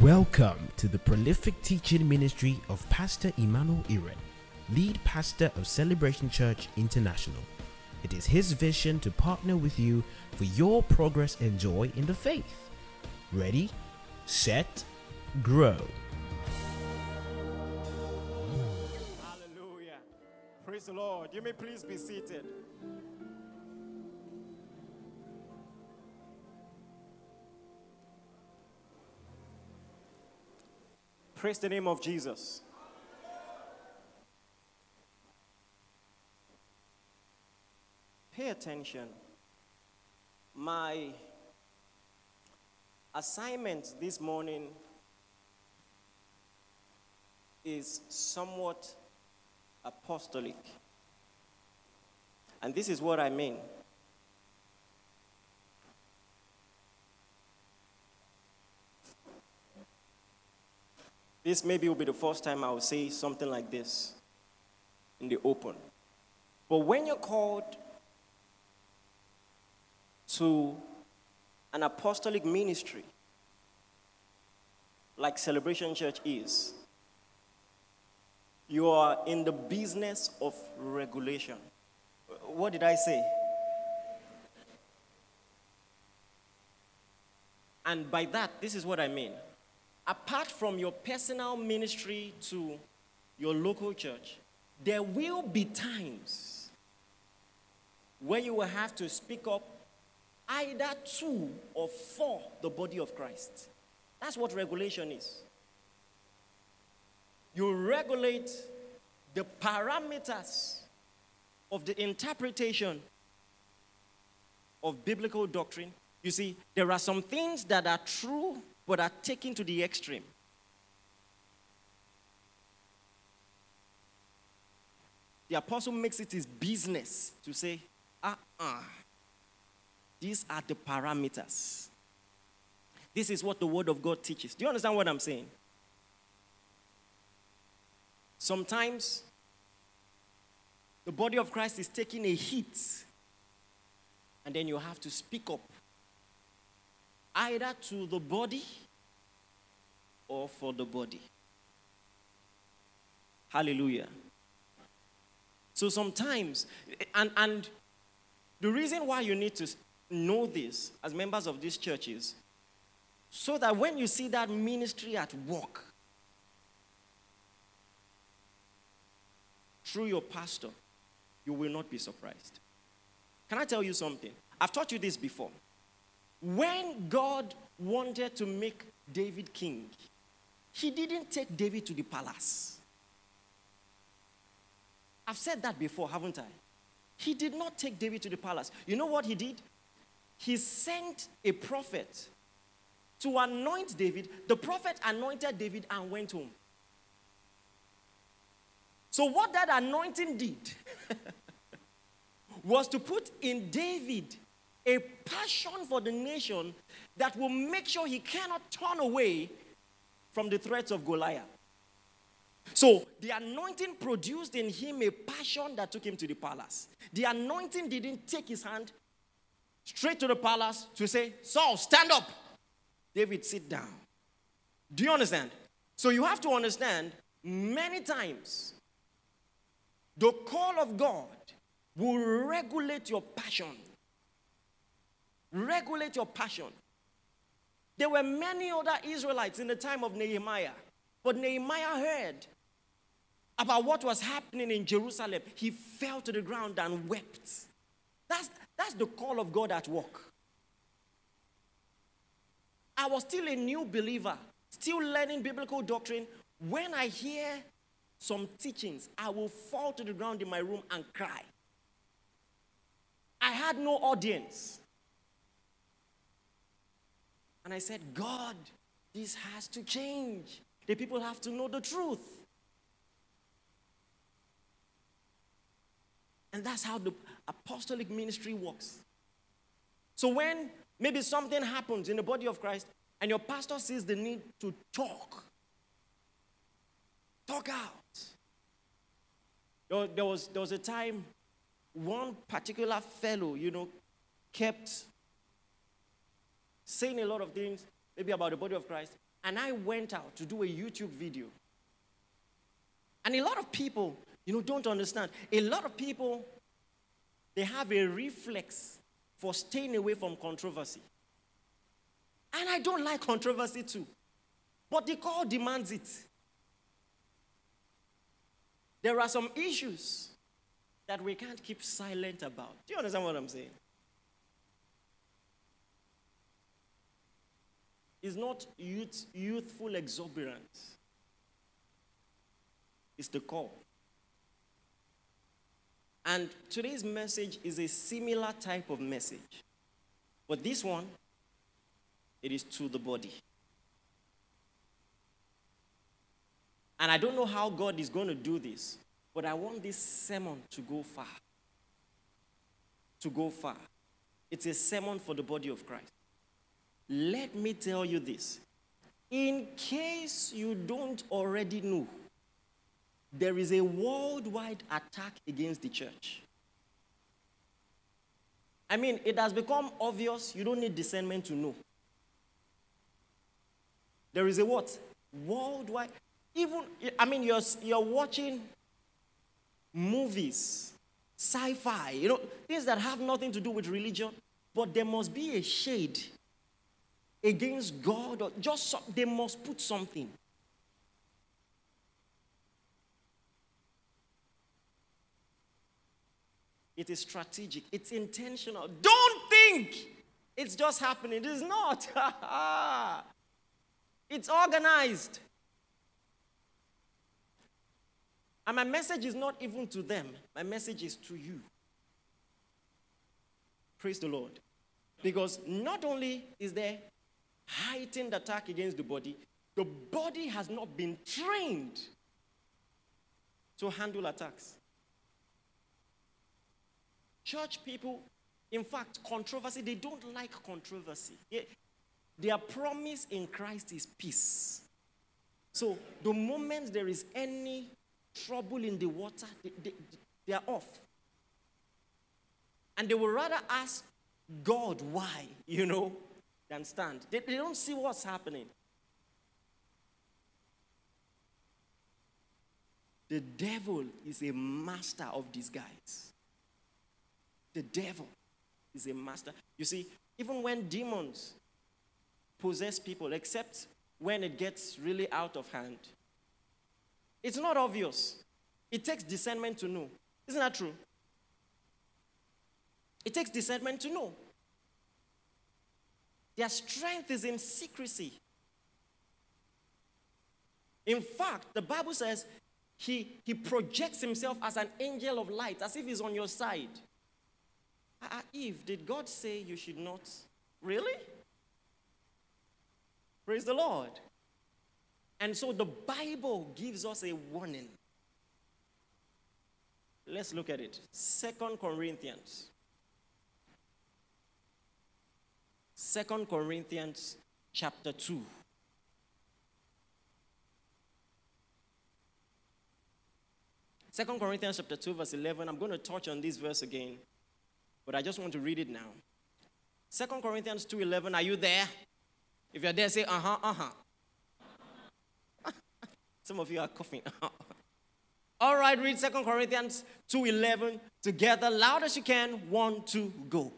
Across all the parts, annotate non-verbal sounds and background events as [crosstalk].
Welcome to the prolific teaching ministry of Pastor Emmanuel Iren, lead pastor of Celebration Church International. It is his vision to partner with you for your progress and joy in the faith. Ready, set, grow. Hallelujah. Praise the Lord. You may please be seated. Praise the name of Jesus. Pay attention. My assignment this morning is somewhat apostolic. And this is what I mean. This maybe will be the first time I will say something like this in the open. But when you're called to an apostolic ministry, like Celebration Church is, you are in the business of regulation. What did I say? And by that, this is what I mean. Apart from your personal ministry to your local church, there will be times where you will have to speak up either to or for the body of Christ. That's what regulation is. You regulate the parameters of the interpretation of biblical doctrine. You see, there are some things that are true but are taken to the extreme. The apostle makes it his business to say, ah, ah, these are the parameters. This is what the Word of God teaches. Do you understand what I'm saying? Sometimes the body of Christ is taking a hit, and then you have to speak up either to the body or for the body. Hallelujah. So sometimes, and, and the reason why you need to know this as members of these churches, so that when you see that ministry at work through your pastor, you will not be surprised. Can I tell you something? I've taught you this before. When God wanted to make David king, he didn't take David to the palace. I've said that before, haven't I? He did not take David to the palace. You know what he did? He sent a prophet to anoint David. The prophet anointed David and went home. So, what that anointing did [laughs] was to put in David a passion for the nation that will make sure he cannot turn away from the threats of Goliath. So the anointing produced in him a passion that took him to the palace. The anointing didn't take his hand straight to the palace to say, Saul, stand up. David, sit down. Do you understand? So you have to understand many times the call of God will regulate your passion. Regulate your passion. There were many other Israelites in the time of Nehemiah, but Nehemiah heard about what was happening in Jerusalem. He fell to the ground and wept. That's, that's the call of God at work. I was still a new believer, still learning biblical doctrine. When I hear some teachings, I will fall to the ground in my room and cry. I had no audience. And I said, God, this has to change. The people have to know the truth. And that's how the apostolic ministry works. So when maybe something happens in the body of Christ and your pastor sees the need to talk, talk out. There, was, there was a time one particular fellow, you know, kept saying a lot of things, maybe about the body of Christ, and I went out to do a YouTube video. And a lot of people, you know, don't understand. A lot of people, they have a reflex for staying away from controversy. And I don't like controversy too. But the call demands it. There are some issues that we can't keep silent about. Do you understand what I'm saying? It's not youth, youthful exuberance, it's the call. And today's message is a similar type of message. But this one, it is to the body. And I don't know how God is going to do this, but I want this sermon to go far. To go far. It's a sermon for the body of Christ. Let me tell you this. In case you don't already know, there is a worldwide attack against the church. I mean, it has become obvious, you don't need discernment to know. There is a what? Worldwide. Even, I mean, you're, you're watching movies, sci fi, you know, things that have nothing to do with religion, but there must be a shade against God, or just they must put something. It is strategic, it's intentional. Don't think it's just happening. It is not. [laughs] it's organized. And my message is not even to them, my message is to you. Praise the Lord. Because not only is there heightened attack against the body, the body has not been trained to handle attacks. Church people, in fact, controversy, they don't like controversy. their promise in Christ is peace. So the moment there is any trouble in the water, they, they, they are off. And they will rather ask God why, you know, than stand. They, they don't see what's happening. The devil is a master of disguise. The devil is a master. You see, even when demons possess people, except when it gets really out of hand, it's not obvious. It takes discernment to know. Isn't that true? It takes discernment to know. Their strength is in secrecy. In fact, the Bible says he, he projects himself as an angel of light, as if he's on your side. Uh, Eve, did God say you should not? Really? Praise the Lord. And so the Bible gives us a warning. Let's look at it. Second Corinthians Second Corinthians chapter 2. Second Corinthians chapter 2, verse 11. I'm going to touch on this verse again, but I just want to read it now. Second Corinthians 2 11. Are you there? If you're there, say uh-huh, uh-huh. [laughs] Some of you are coughing. [laughs] All right, read Second Corinthians 2 11 together, loud as you can. One, two, go.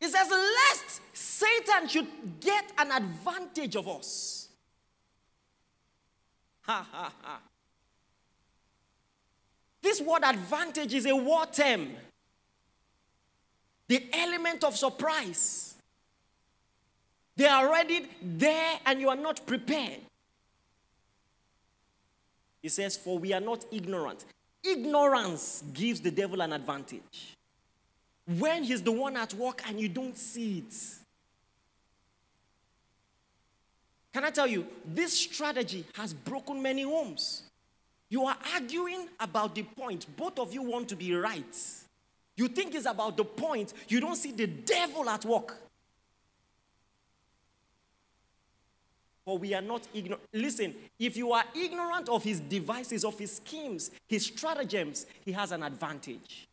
It says, lest Satan should get an advantage of us. Ha ha ha. This word advantage is a war term. The element of surprise. They are already there and you are not prepared. He says, For we are not ignorant. Ignorance gives the devil an advantage when he's the one at work and you don't see it. Can I tell you, this strategy has broken many homes. You are arguing about the point. Both of you want to be right. You think it's about the point. You don't see the devil at work. For we are not ignorant. Listen, if you are ignorant of his devices, of his schemes, his stratagems, he has an advantage.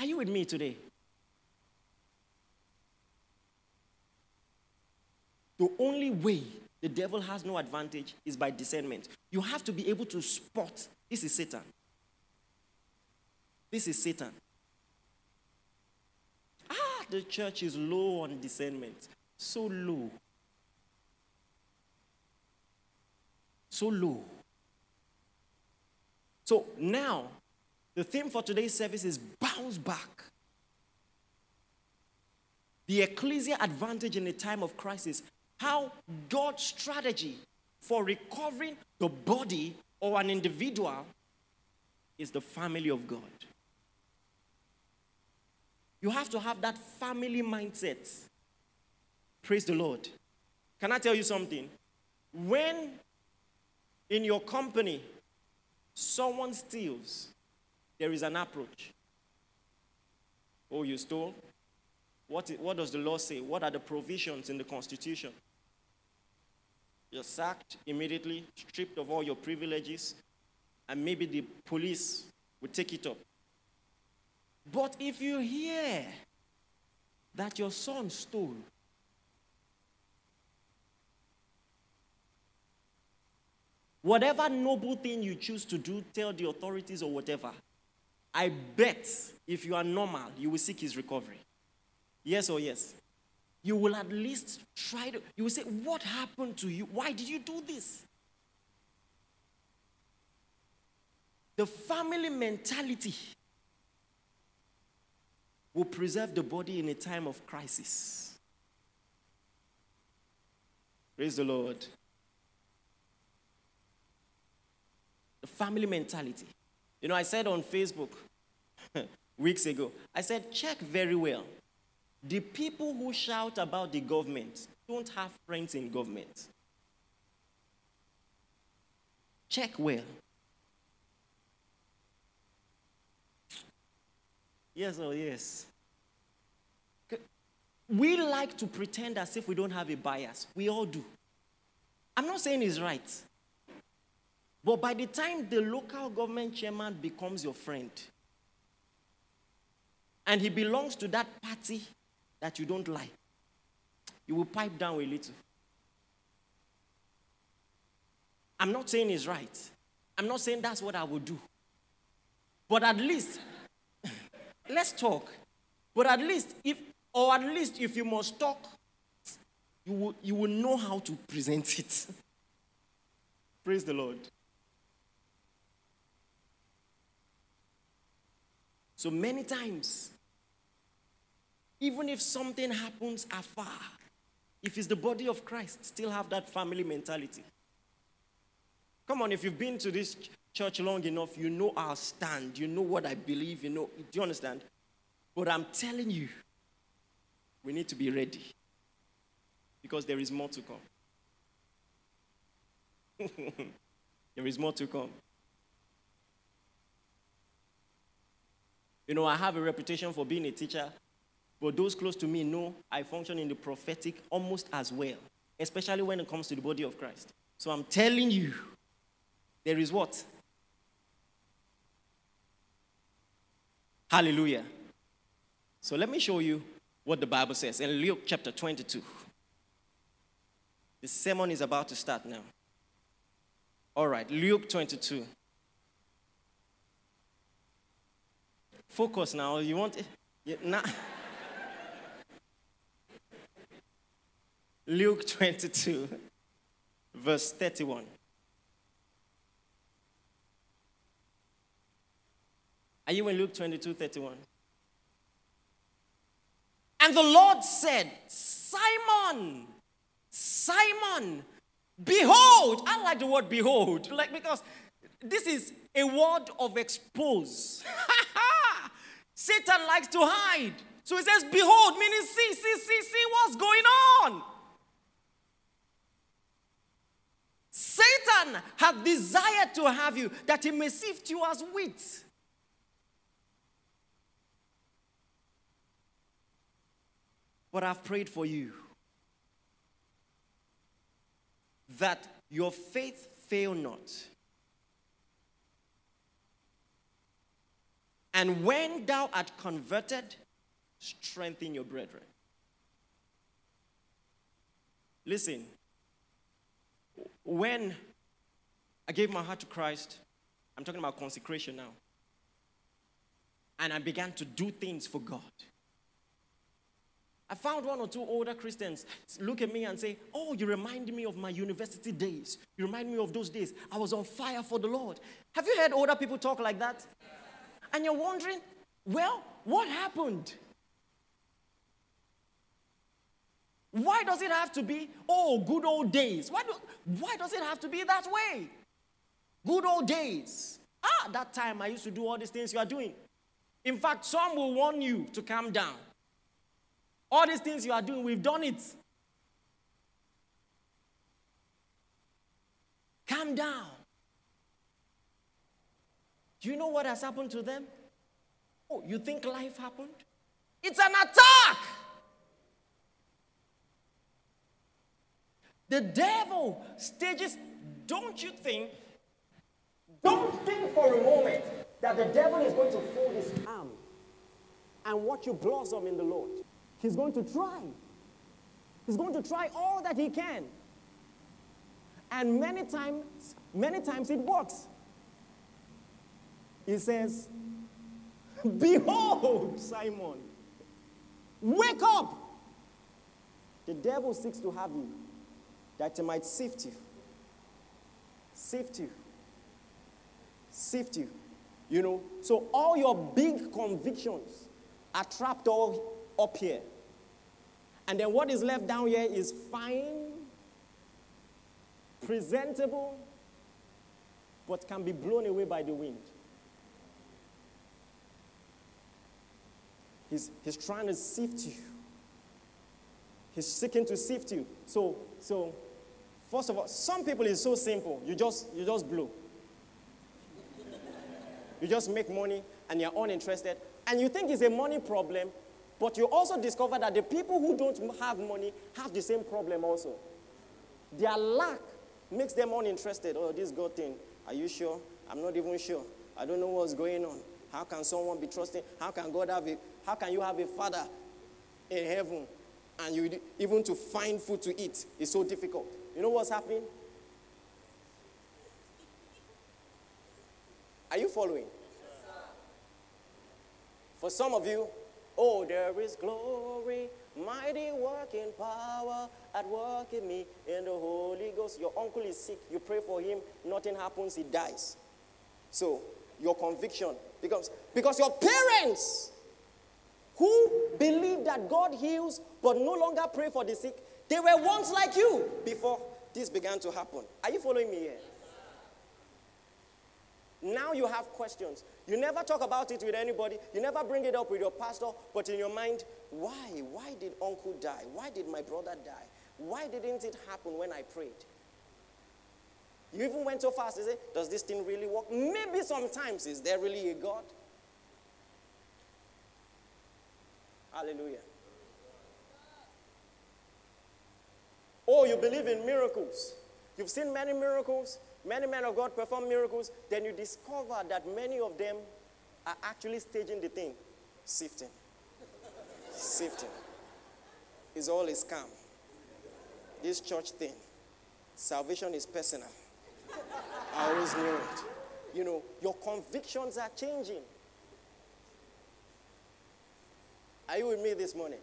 Are you with me today? The only way the devil has no advantage is by discernment. You have to be able to spot this is Satan. This is Satan. Ah, the church is low on discernment. So low. So low. So now, the theme for today's service is bounce back. The ecclesia advantage in a time of crisis. How God's strategy for recovering the body or an individual is the family of God. You have to have that family mindset. Praise the Lord. Can I tell you something? When in your company someone steals, there is an approach. Oh, you stole? What, what does the law say? What are the provisions in the Constitution? You're sacked immediately, stripped of all your privileges, and maybe the police will take it up. But if you hear that your son stole, whatever noble thing you choose to do, tell the authorities or whatever, I bet if you are normal, you will seek his recovery. Yes or yes? You will at least try to, you will say, What happened to you? Why did you do this? The family mentality will preserve the body in a time of crisis. Praise the Lord. The family mentality. You know, I said on Facebook [laughs] weeks ago, I said, check very well. The people who shout about the government don't have friends in government. Check well. Yes or yes? We like to pretend as if we don't have a bias. We all do. I'm not saying it's right. But by the time the local government chairman becomes your friend, and he belongs to that party that you don't like, you will pipe down a little. I'm not saying it's right. I'm not saying that's what I would do. But at least, [laughs] let's talk. But at least, if, or at least if you must talk, you will, you will know how to present it. [laughs] Praise the Lord. So many times, even if something happens afar, if it's the body of Christ, still have that family mentality. Come on, if you've been to this church long enough, you know our stand, you know what I believe, you know. Do you understand? But I'm telling you, we need to be ready because there is more to come. [laughs] there is more to come. You know, I have a reputation for being a teacher, but those close to me know I function in the prophetic almost as well, especially when it comes to the body of Christ. So I'm telling you, there is what? Hallelujah. So let me show you what the Bible says in Luke chapter 22. The sermon is about to start now. All right, Luke 22. Focus now. You want yeah, now. Luke 22, verse 31. Are you in Luke 22, 31? And the Lord said, Simon, Simon, behold. I like the word behold, like because this is a word of expose. [laughs] Satan likes to hide. So he says, Behold, meaning see, see, see, see what's going on. Satan has desired to have you that he may sift you as wheat. But I've prayed for you that your faith fail not. And when thou art converted, strengthen your brethren. Listen, when I gave my heart to Christ, I'm talking about consecration now, and I began to do things for God. I found one or two older Christians look at me and say, Oh, you remind me of my university days. You remind me of those days. I was on fire for the Lord. Have you heard older people talk like that? And you're wondering, well, what happened? Why does it have to be, oh, good old days? Why, do, why does it have to be that way? Good old days. Ah, that time I used to do all these things you are doing. In fact, some will warn you to calm down. All these things you are doing, we've done it. Calm down. Do you know what has happened to them? Oh, you think life happened? It's an attack. The devil stages, don't you think? Don't think for a moment that the devil is going to fold his arm and watch you blossom in the Lord. He's going to try. He's going to try all that he can. And many times, many times it works. He says, Behold, Simon, wake up. The devil seeks to have you that he might sift you. Sift you. Sift you. You know, so all your big convictions are trapped all up here. And then what is left down here is fine, presentable, but can be blown away by the wind. He's, he's trying to sift you. He's seeking to sift you. So, so First of all, some people is so simple. You just you just blow. you just make money and you're uninterested. And you think it's a money problem, but you also discover that the people who don't have money have the same problem also. Their lack makes them uninterested. Oh, this God thing. Are you sure? I'm not even sure. I don't know what's going on. How can someone be trusting? How can God have a how can you have a father in heaven and you even to find food to eat is so difficult? You know what's happening? Are you following? For some of you, oh, there is glory, mighty working power at work in me in the Holy Ghost. Your uncle is sick, you pray for him, nothing happens, he dies. So, your conviction becomes because your parents who believe that God heals but no longer pray for the sick, they were once like you before this began to happen. Are you following me here? Now you have questions. You never talk about it with anybody. You never bring it up with your pastor, but in your mind, why? Why did uncle die? Why did my brother die? Why didn't it happen when I prayed? You even went so fast to say, does this thing really work? Maybe sometimes, is there really a God? Hallelujah. Oh, you believe in miracles. You've seen many miracles, many men of God perform miracles. Then you discover that many of them are actually staging the thing, sifting. sifting. It's all a scam. This church thing, salvation is personal. I always knew it. You know, your convictions are changing. Are you with me this morning?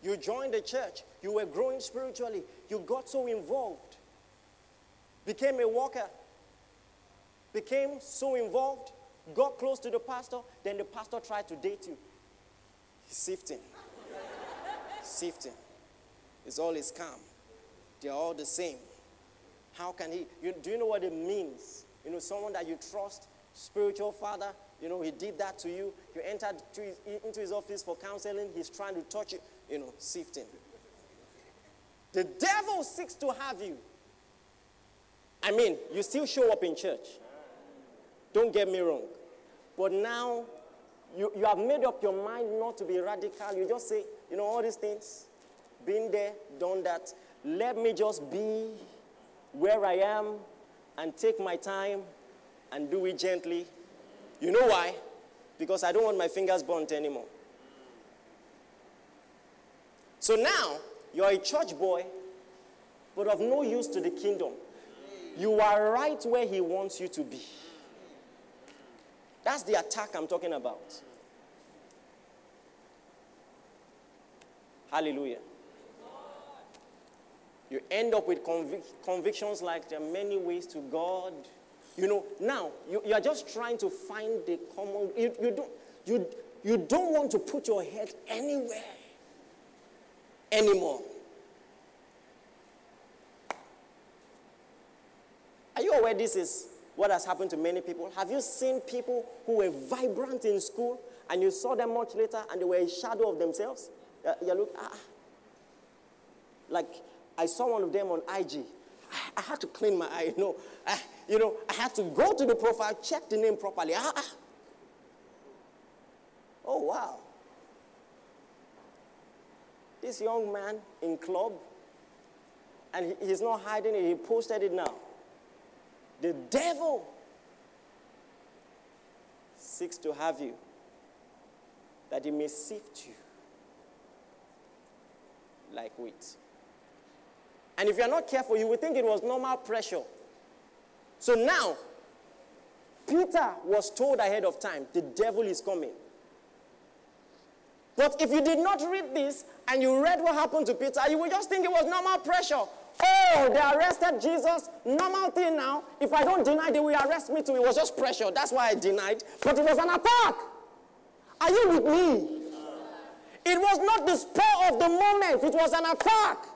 You joined the church. You were growing spiritually. You got so involved. Became a worker. Became so involved. Got close to the pastor. Then the pastor tried to date you. He's sifting. [laughs] sifting. It's all his calm. They're all the same. How can he? You, do you know what it means? You know, someone that you trust, spiritual father, you know, he did that to you. You entered his, into his office for counseling. He's trying to touch you you know, sifting. The devil seeks to have you. I mean, you still show up in church. Don't get me wrong. But now you, you have made up your mind not to be radical. You just say, you know, all these things, been there, done that. Let me just be where I am and take my time and do it gently. You know why? Because I don't want my fingers burnt anymore. So now you're a church boy, but of no use to the kingdom. You are right where he wants you to be. That's the attack I'm talking about. Hallelujah. You end up with convic- convictions like there are many ways to God. You know, now you, you are just trying to find the common. You, you, don't, you, you don't want to put your head anywhere anymore. Are you aware this is what has happened to many people? Have you seen people who were vibrant in school and you saw them much later and they were a shadow of themselves? Uh, you look, ah, ah. like I saw one of them on IG. I, I had to clean my eye, you know. I, you know, I had to go to the profile, check the name properly. Ah, ah. Oh, wow. This young man in club, and he, he's not hiding it, he posted it now. The devil seeks to have you, that he may sift you like wheat. And if you're not careful, you will think it was normal pressure. So now, Peter was told ahead of time, the devil is coming. But if you did not read this and you read what happened to Peter, you would just think it was normal pressure. Oh, they arrested Jesus. Normal thing now. If I don't deny, they will arrest me too. It was just pressure. That's why I denied. But it was an attack. Are you with me? It was not the spur of the moment, it was an attack.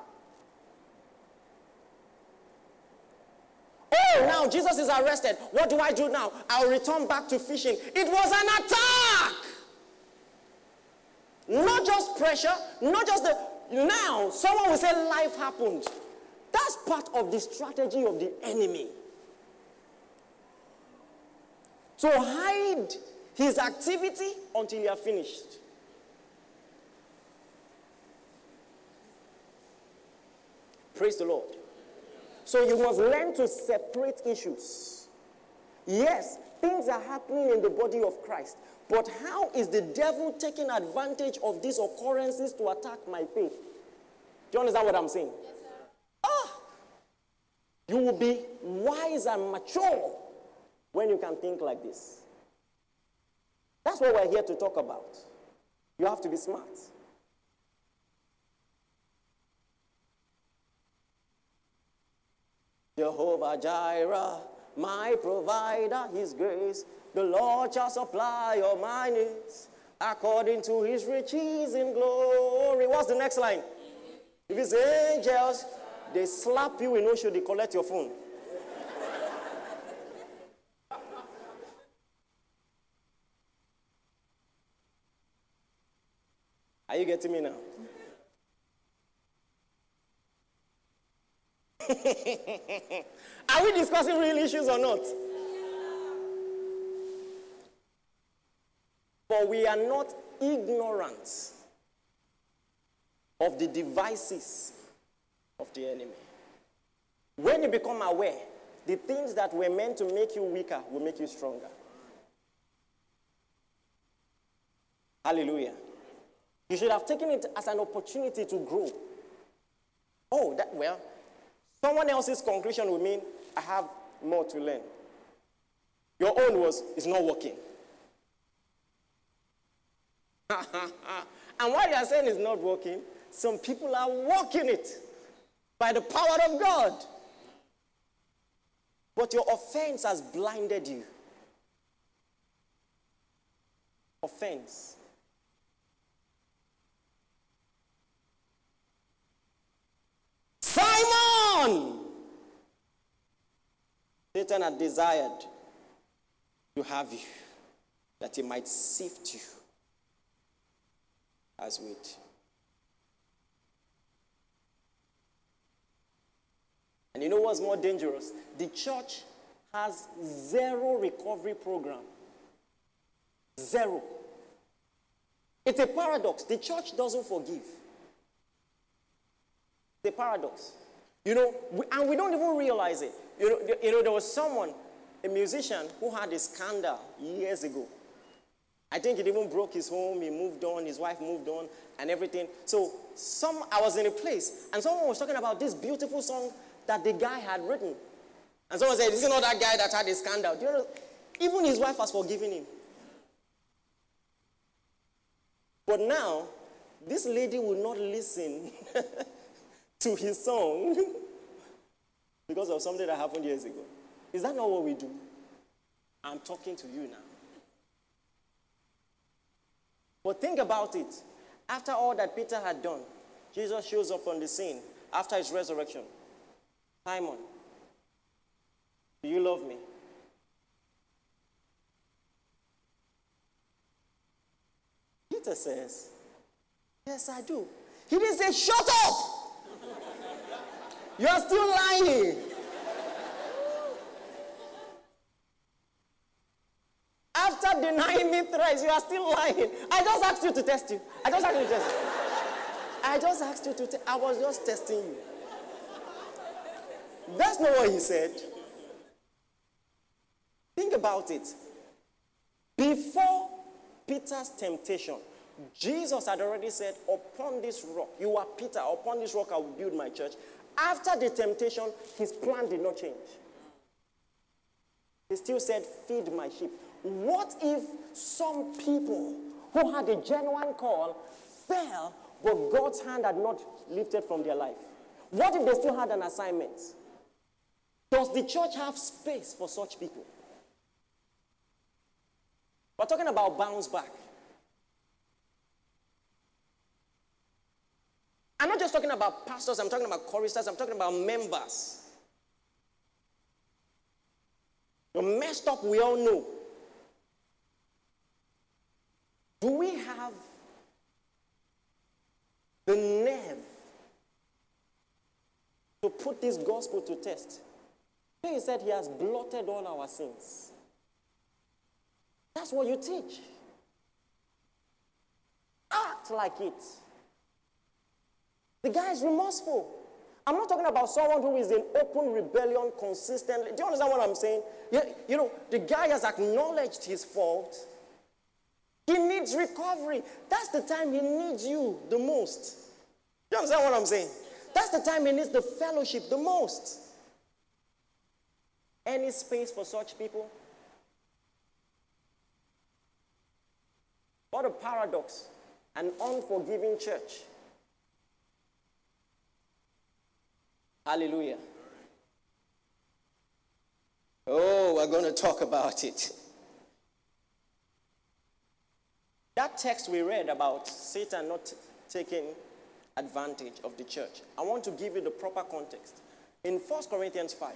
Oh, now Jesus is arrested. What do I do now? I'll return back to fishing. It was an attack. Not just pressure, not just the. Now, someone will say life happened. That's part of the strategy of the enemy. To hide his activity until you are finished. Praise the Lord. So you must learn to separate issues. Yes, things are happening in the body of Christ. But how is the devil taking advantage of these occurrences to attack my faith? Do you understand what I'm saying? Yes, sir. ah, you will be wise and mature when you can think like this. That's what we're here to talk about. You have to be smart. Jehovah Jireh, my provider, his grace. The Lord shall supply all my needs according to his riches in glory. What's the next line? If it's angels, they slap you in Osho, they collect your phone. Are you getting me now? [laughs] Are we discussing real issues or not? But we are not ignorant of the devices of the enemy. When you become aware, the things that were meant to make you weaker will make you stronger. Hallelujah. You should have taken it as an opportunity to grow. Oh, that well, Someone else's conclusion would mean, I have more to learn. Your own was, it's not working. [laughs] and what you are saying is not working, some people are working it by the power of God. But your offense has blinded you. Offense. Simon! Satan had desired to have you, that he might sift you as wheat. And you know what's more dangerous? The church has zero recovery program. Zero. It's a paradox. The church doesn't forgive. The paradox. You know, we, and we don't even realize it. You know, you know, there was someone, a musician, who had a scandal years ago. I think it even broke his home, he moved on, his wife moved on, and everything. So some I was in a place, and someone was talking about this beautiful song that the guy had written. And someone said, This is not that guy that had a scandal. You know? Even his wife has forgiven him. But now, this lady will not listen [laughs] to his song [laughs] because of something that happened years ago. Is that not what we do? I'm talking to you now. But think about it. After all that Peter had done, Jesus shows up on the scene after his resurrection. Simon, do you love me? Peter says, Yes, I do. He didn't say, Shut up! You are still lying. After denying me thrice, you are still lying. I just asked you to test you. I just asked you to test you. I just asked you to test. I was just testing you. That's not what he said. Think about it. Before Peter's temptation, Jesus had already said, Upon this rock, you are Peter, upon this rock I will build my church. After the temptation, his plan did not change. He still said, Feed my sheep. What if some people who had a genuine call fell, but God's hand had not lifted from their life? What if they still had an assignment? Does the church have space for such people? We're talking about bounce back. I'm not just talking about pastors, I'm talking about choristers, I'm talking about members. You're messed up, we all know. Do we have the nerve to put this gospel to test? He said he has blotted all our sins. That's what you teach. Act like it. The guy is remorseful. I'm not talking about someone who is in open rebellion consistently. Do you understand what I'm saying? You, you know, the guy has acknowledged his fault. He needs recovery. That's the time he needs you the most. Do you understand what I'm saying? That's the time he needs the fellowship the most. Any space for such people? What a paradox. An unforgiving church. Hallelujah. Oh, we're going to talk about it. That text we read about Satan not taking advantage of the church, I want to give you the proper context. In 1 Corinthians 5,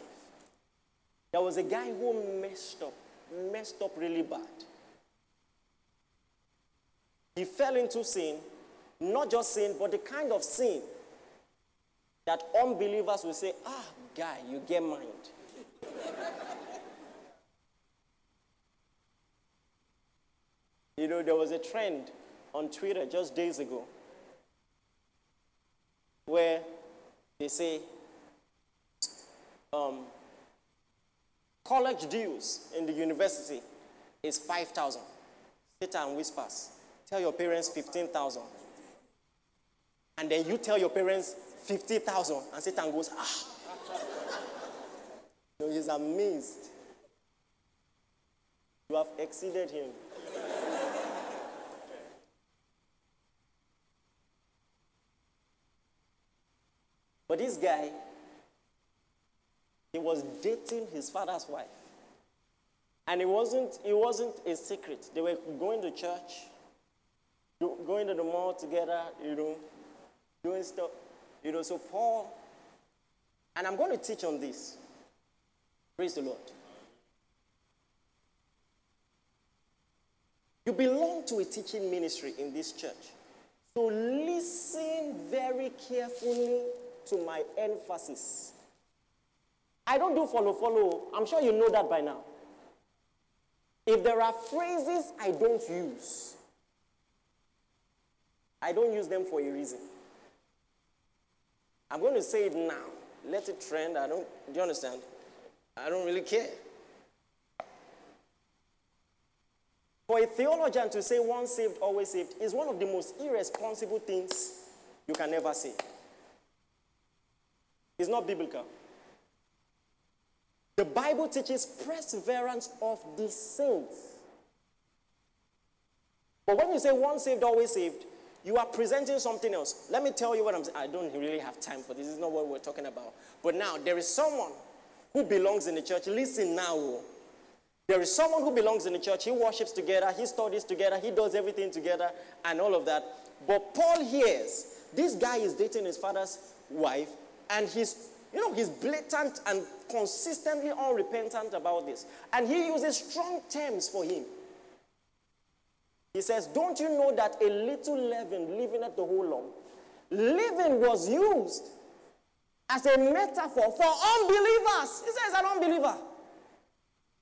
there was a guy who messed up, messed up really bad. He fell into sin, not just sin, but the kind of sin that unbelievers will say, ah, guy, you get mind. you know, there was a trend on Twitter just days ago where they say um, college dues in the university is 5,000. Satan whispers. Tell your parents 15,000. And then you tell your parents 50,000. And Satan goes, ah. no, he's amazed. You have exceeded him. but this guy, he was dating his father's wife. And it wasn't, it wasn't a secret. They were going to church, going to the mall together, you know, doing stuff. You know, so Paul, and I'm going to teach on this. Praise the Lord. You belong to a teaching ministry in this church. So listen very carefully to my emphasis. I don't do follow follow. I'm sure you know that by now. If there are phrases I don't use, I don't use them for a reason. I'm going to say it now. Let it trend. I don't, do you understand? I don't really care. For a theologian to say once saved, always saved is one of the most irresponsible things you can ever say. It's not biblical. The Bible teaches perseverance of the saints. But when you say once saved, always saved, you are presenting something else. Let me tell you what I'm saying. I don't really have time for this. This is not what we're talking about. But now, there is someone who belongs in the church. Listen now. Oh. There is someone who belongs in the church. He worships together, he studies together, he does everything together, and all of that. But Paul hears this guy is dating his father's wife, and he's, you know, he's blatant and consistently unrepentant about this. And he uses strong terms for him. He says, Don't you know that a little leaven leaveneth the whole lump? Leaven was used as a metaphor for unbelievers. He says, an unbeliever.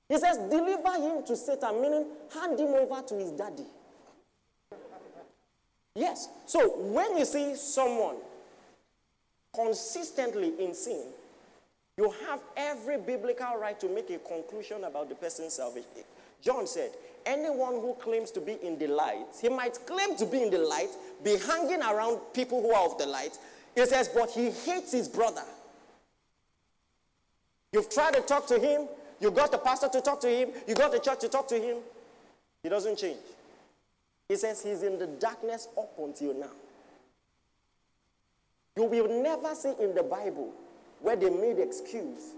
He says, deliver him to Satan, meaning hand him over to his daddy. Yes. So when you see someone consistently in sin, you have every biblical right to make a conclusion about the person's salvation. John said, anyone who claims to be in the light, he might claim to be in the light, be hanging around people who are of the light. He says, but he hates his brother. You've tried to talk to him, you got the pastor to talk to him, you got the church to talk to him. He doesn't change. He says he's in the darkness up until now. You will never see in the Bible where they made excuse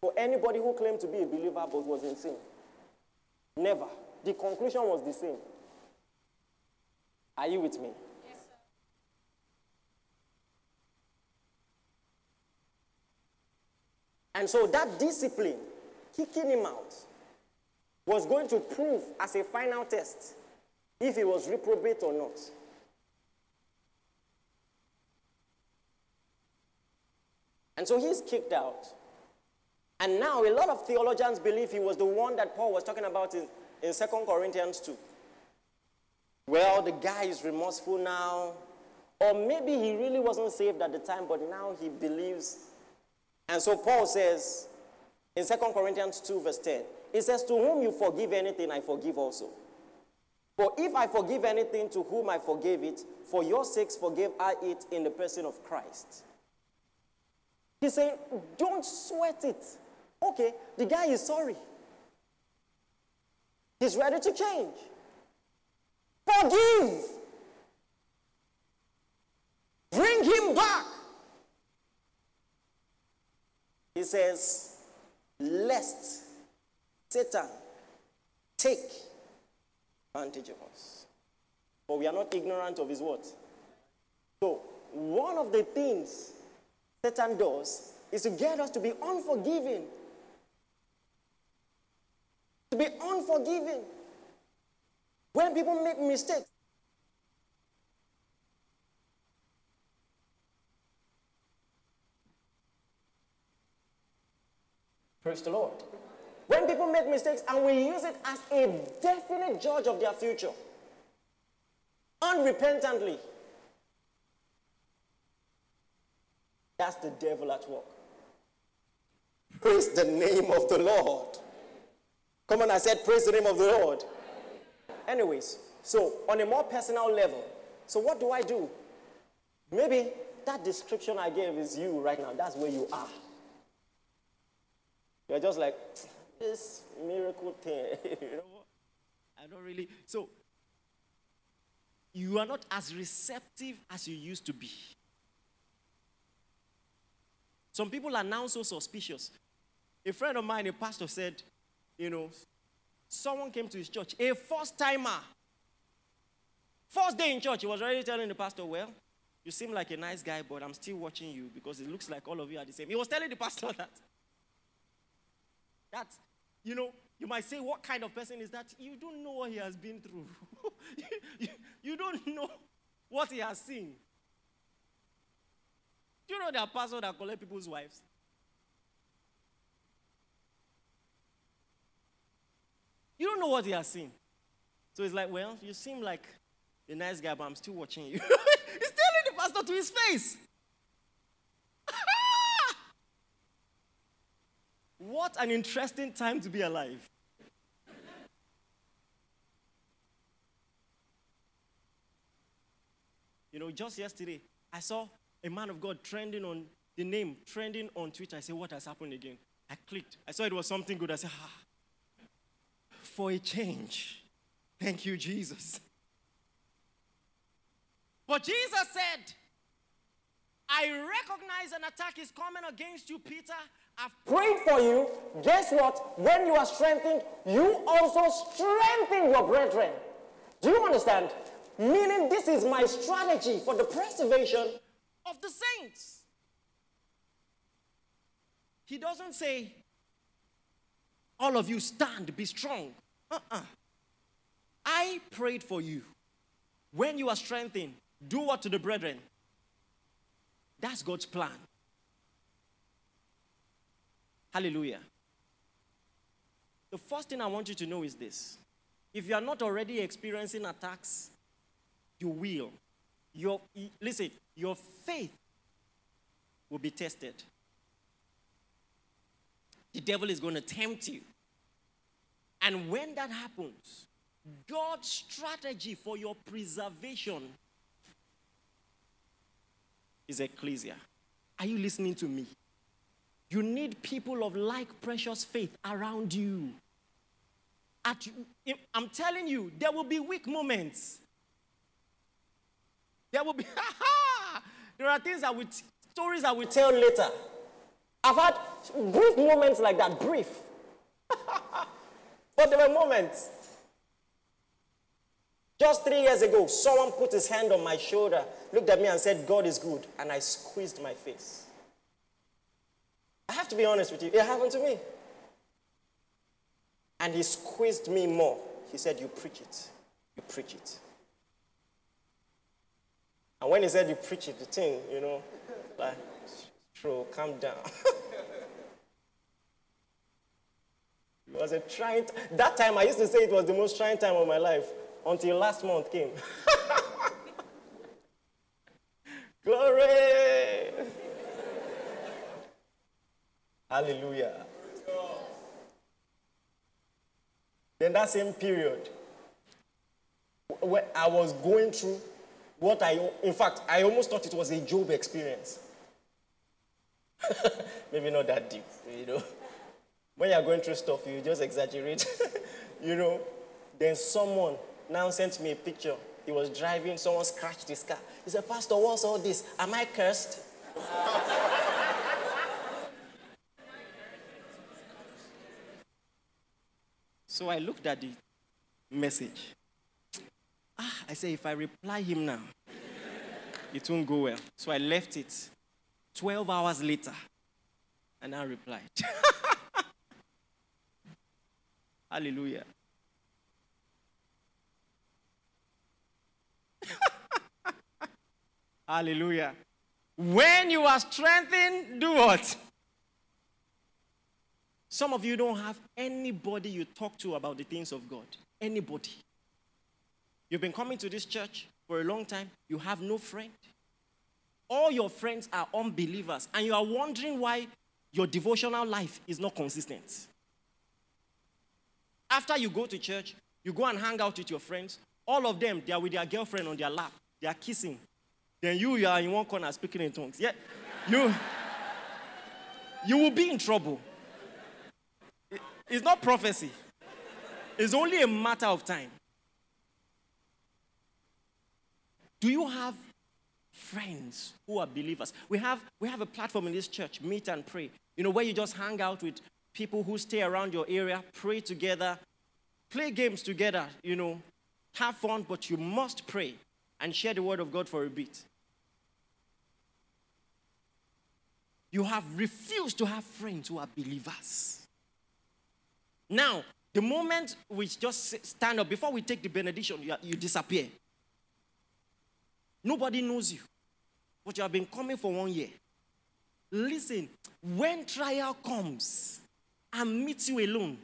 for anybody who claimed to be a believer but was in sin. Never. The conclusion was the same. Are you with me? Yes, sir. And so that discipline, kicking him out, was going to prove as a final test if he was reprobate or not. And so he's kicked out. And now a lot of theologians believe he was the one that Paul was talking about in, in 2 Corinthians 2. Well, the guy is remorseful now. Or maybe he really wasn't saved at the time, but now he believes. And so Paul says in 2 Corinthians 2, verse 10, he says, To whom you forgive anything, I forgive also. For if I forgive anything to whom I forgave it, for your sakes forgive I it in the person of Christ. He's saying, Don't sweat it. Okay, the guy is sorry. He's ready to change. Forgive. Bring him back. He says, Lest Satan take advantage of us. But we are not ignorant of his what? So, one of the things Satan does is to get us to be unforgiving to be unforgiving. When people make mistakes, Praise the Lord. When people make mistakes and we use it as a definite judge of their future, unrepentantly, that's the devil at work. Praise the name of the Lord. Come on, I said, Praise the name of the Lord. Anyways, so on a more personal level, so what do I do? Maybe that description I gave is you right now. That's where you are. You're just like, this miracle thing. [laughs] you know what? I don't really. So, you are not as receptive as you used to be. Some people are now so suspicious. A friend of mine, a pastor, said, you know, someone came to his church, a first timer. First day in church, he was already telling the pastor, Well, you seem like a nice guy, but I'm still watching you because it looks like all of you are the same. He was telling the pastor [laughs] that. That, you know, you might say, What kind of person is that? You don't know what he has been through. [laughs] you, you don't know what he has seen. Do you know there are that collect people's wives? You don't know what he has seen. So it's like, well, you seem like a nice guy, but I'm still watching you. [laughs] he's telling the pastor to his face. [laughs] what an interesting time to be alive. you know, just yesterday, I saw a man of God trending on the name, trending on Twitter. I said, What has happened again? I clicked. I saw it was something good. I said, Ah for a change. Thank you, Jesus. But Jesus said, I recognize an attack is coming against you, Peter. I've prayed for you. Guess what? When you are strengthened, you also strengthen your brethren. Do you understand? Meaning, this is my strategy for the preservation of the saints. He doesn't say, All of you stand, be strong. Uh-uh. I prayed for you. When you are strengthened, do what to the brethren? That's God's plan. Hallelujah. The first thing I want you to know is this if you are not already experiencing attacks, you will. Your, listen, your faith will be tested. The devil is going to tempt you. And when that happens, God's strategy for your preservation is ecclesia. Are you listening to me? You need people of like precious faith around you. At, I'm telling you, there will be weak moments. There will be, [laughs] there are things that we, stories that we tell later. I've had brief moments like that, brief. [laughs] but there were moments. Just three years ago, someone put his hand on my shoulder, looked at me and said, God is good. And I squeezed my face. I have to be honest with you, it happened to me. And he squeezed me more. He said, You preach it. You preach it. And when he said you preach it, the thing, you know, like, true, calm down. [laughs] it was a trying t- that time I used to say it was the most trying time of my life until last month came. [laughs] Glory! Hallelujah. Then that same period, where I was going through what I, in fact, I almost thought it was a Job experience. [laughs] Maybe not that deep, you know. When you're going through stuff, you just exaggerate, [laughs] you know. Then someone now sent me a picture. He was driving, someone scratched his car. He said, Pastor, what's all this? Am I cursed? [laughs] so I looked at the message. Ah, I said, if I reply him now, it won't go well. So I left it. 12 hours later, and I replied. [laughs] Hallelujah. [laughs] Hallelujah. When you are strengthened, do what? Some of you don't have anybody you talk to about the things of God. Anybody. You've been coming to this church for a long time, you have no friend. All your friends are unbelievers, and you are wondering why your devotional life is not consistent. After you go to church, you go and hang out with your friends. All of them, they are with their girlfriend on their lap. They are kissing. Then you, you are in one corner speaking in tongues. Yeah, you, you will be in trouble. It's not prophecy. It's only a matter of time. Do you have friends who are believers? We have, we have a platform in this church, Meet and Pray, you know, where you just hang out with people who stay around your area, pray together, play games together, you know, have fun, but you must pray and share the word of God for a bit. You have refused to have friends who are believers. Now, the moment we just stand up, before we take the benediction, you, you disappear. Nobody knows you. But you have been coming for one year. Listen, when trial comes and meets you alone,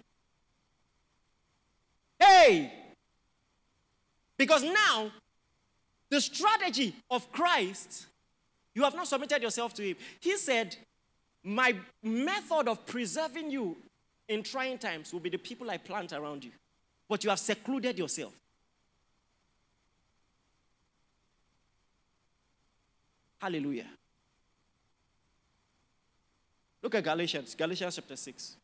hey! Because now, the strategy of Christ, you have not submitted yourself to Him. He said, My method of preserving you in trying times will be the people I plant around you. But you have secluded yourself. Hallelujah. Look at Galatians, Galatians chapter 6.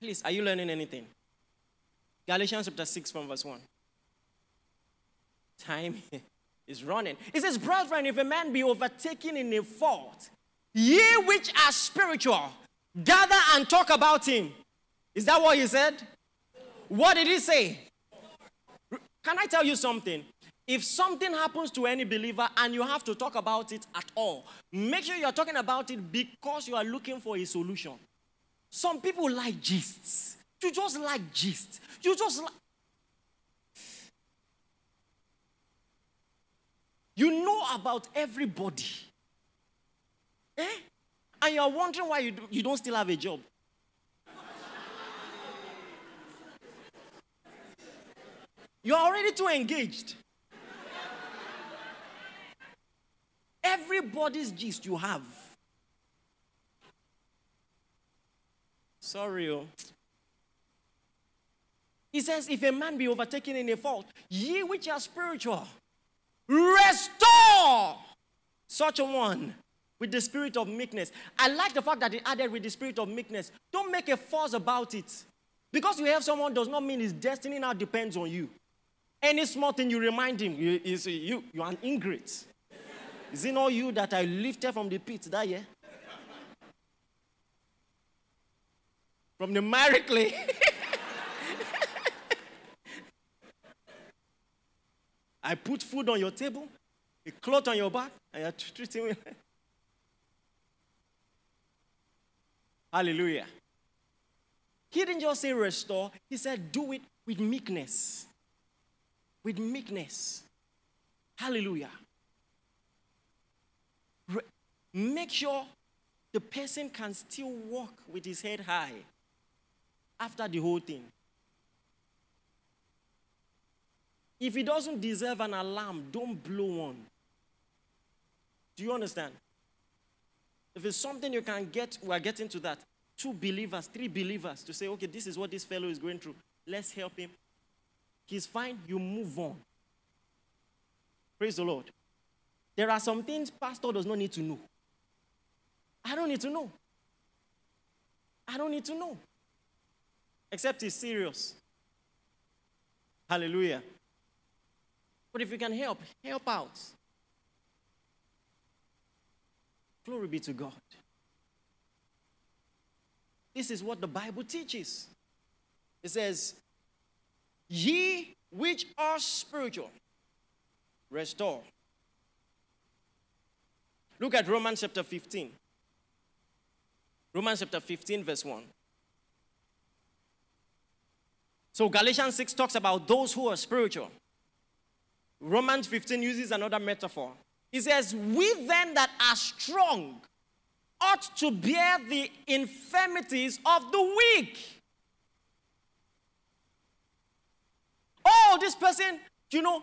Please, are you learning anything? Galatians chapter 6 from verse 1. Time [laughs] is running. It says, Brethren, if a man be overtaken in a fault, ye which are spiritual, gather and talk about him. Is that what he said? What did he say? Can I tell you something? If something happens to any believer and you have to talk about it at all, make sure you're talking about it because you are looking for a solution. Some people like gists. You just like gist. You just like. You know about everybody. Eh? And you're wondering why you, do, you don't still have a job. You're already too engaged. Everybody's gist you have. Sorry. Oh. He says, If a man be overtaken in a fault, ye which are spiritual, restore such a one with the spirit of meekness. I like the fact that he added with the spirit of meekness. Don't make a fuss about it. Because you have someone does not mean his destiny now depends on you. Any small thing you remind him, you, you, you, you are an ingrate. Is it not you that I lifted from the pit that year? From the miry. I put food on your table, a cloth on your back, and you're treating me. Hallelujah. He didn't just say restore, he said do it with meekness. With meekness. Hallelujah. Re- make sure the person can still walk with his head high after the whole thing. If he doesn't deserve an alarm, don't blow one. Do you understand? If it's something you can get, we're getting to that. Two believers, three believers to say, okay, this is what this fellow is going through. Let's help him. He's fine, you move on. Praise the Lord. There are some things pastor does not need to know. I don't need to know. I don't need to know. Except he's serious. Hallelujah. But if you can help, help out. Glory be to God. This is what the Bible teaches. It says, Ye which are spiritual, restore. Look at Romans chapter 15. Romans chapter 15, verse 1. So Galatians 6 talks about those who are spiritual. Romans 15 uses another metaphor. He says, We then that are strong ought to bear the infirmities of the weak. Oh, this person, you know,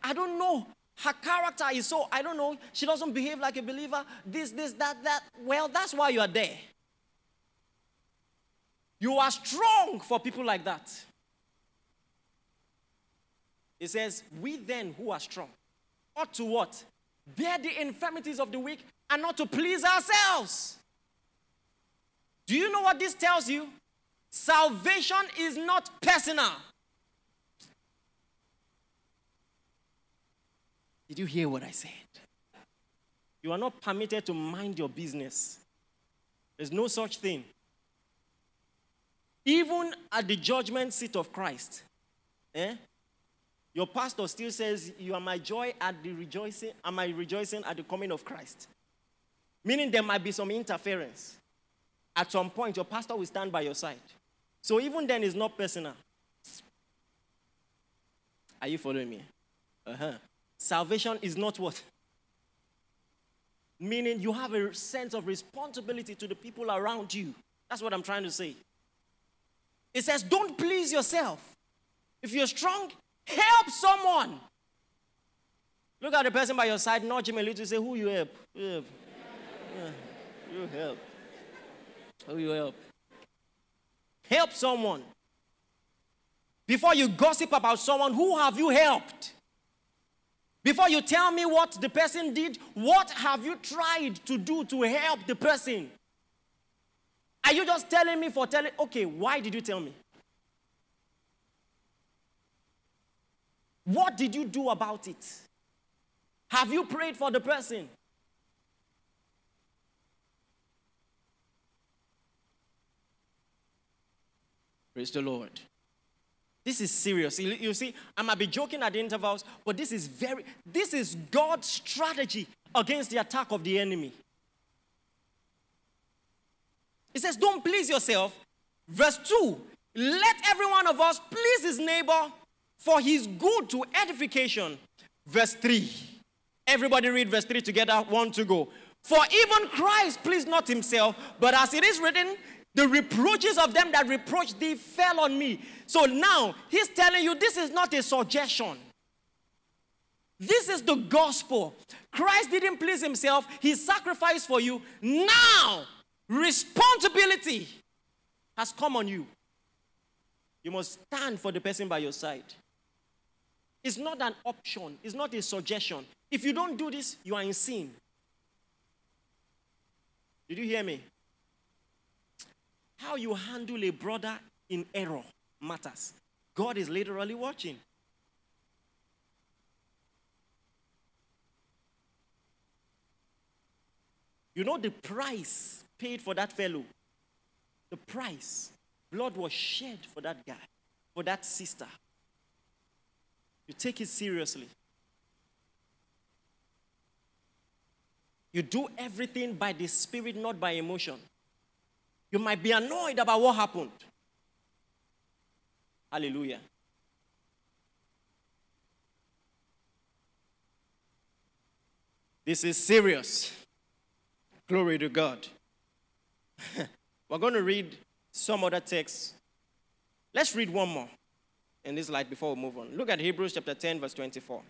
I don't know. Her character is so, I don't know, she doesn't behave like a believer, this, this, that, that. Well, that's why you are there. You are strong for people like that. It says, We then who are strong ought to what? Bear the infirmities of the weak and not to please ourselves. Do you know what this tells you? Salvation is not personal. Did you hear what I said? You are not permitted to mind your business. There's no such thing. Even at the judgment seat of Christ, eh, your pastor still says, You are my joy at the rejoicing, am I rejoicing at the coming of Christ? Meaning there might be some interference. At some point, your pastor will stand by your side. So even then, it's not personal. Are you following me? Uh-huh. Salvation is not what? Meaning you have a sense of responsibility to the people around you. That's what I'm trying to say. It says, don't please yourself. If you're strong, Help someone. Look at the person by your side, nudge him a little, say, Who you help? Help. Yeah. You help. Who you help? Help someone. Before you gossip about someone, who have you helped? Before you tell me what the person did, what have you tried to do to help the person? Are you just telling me for telling? Okay, why did you tell me? What did you do about it? Have you prayed for the person? Praise the Lord. This is serious. You see, I might be joking at the intervals, but this is very, this is God's strategy against the attack of the enemy. He says, Don't please yourself. Verse 2 Let every one of us please his neighbor for his good to edification. Verse 3. Everybody read verse 3 together. One to go. For even Christ pleased not himself, but as it is written, the reproaches of them that reproach thee fell on me. So now he's telling you this is not a suggestion. This is the gospel. Christ didn't please himself, he sacrificed for you. Now, responsibility has come on you. You must stand for the person by your side. It's not an option, it's not a suggestion. If you don't do this, you are in sin. Did you hear me? How you handle a brother in error matters. God is literally watching. You know the price paid for that fellow? The price. Blood was shed for that guy, for that sister. You take it seriously. You do everything by the Spirit, not by emotion. You might be annoyed about what happened. Hallelujah. This is serious. Glory to God. [laughs] We're going to read some other texts. Let's read one more in this light before we move on. Look at Hebrews chapter 10, verse 24.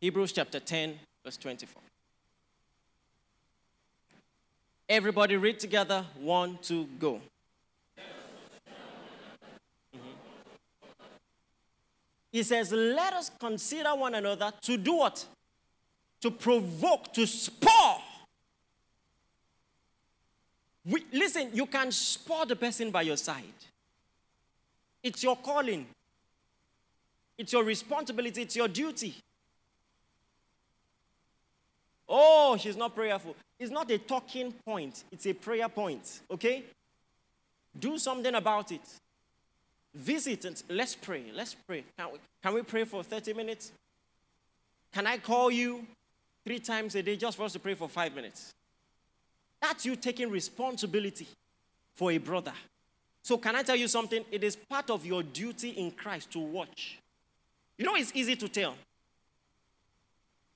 Hebrews chapter 10, verse 24. Everybody read together. One, two, go. Mm-hmm. He says, Let us consider one another to do what? To provoke, to spur. We, listen, you can spot the person by your side. It's your calling, it's your responsibility, it's your duty. Oh, she's not prayerful. It's not a talking point, it's a prayer point. Okay? Do something about it. Visit and let's pray. Let's pray. Can we, can we pray for 30 minutes? Can I call you three times a day just for us to pray for five minutes? That's you taking responsibility for a brother. So, can I tell you something? It is part of your duty in Christ to watch. You know, it's easy to tell.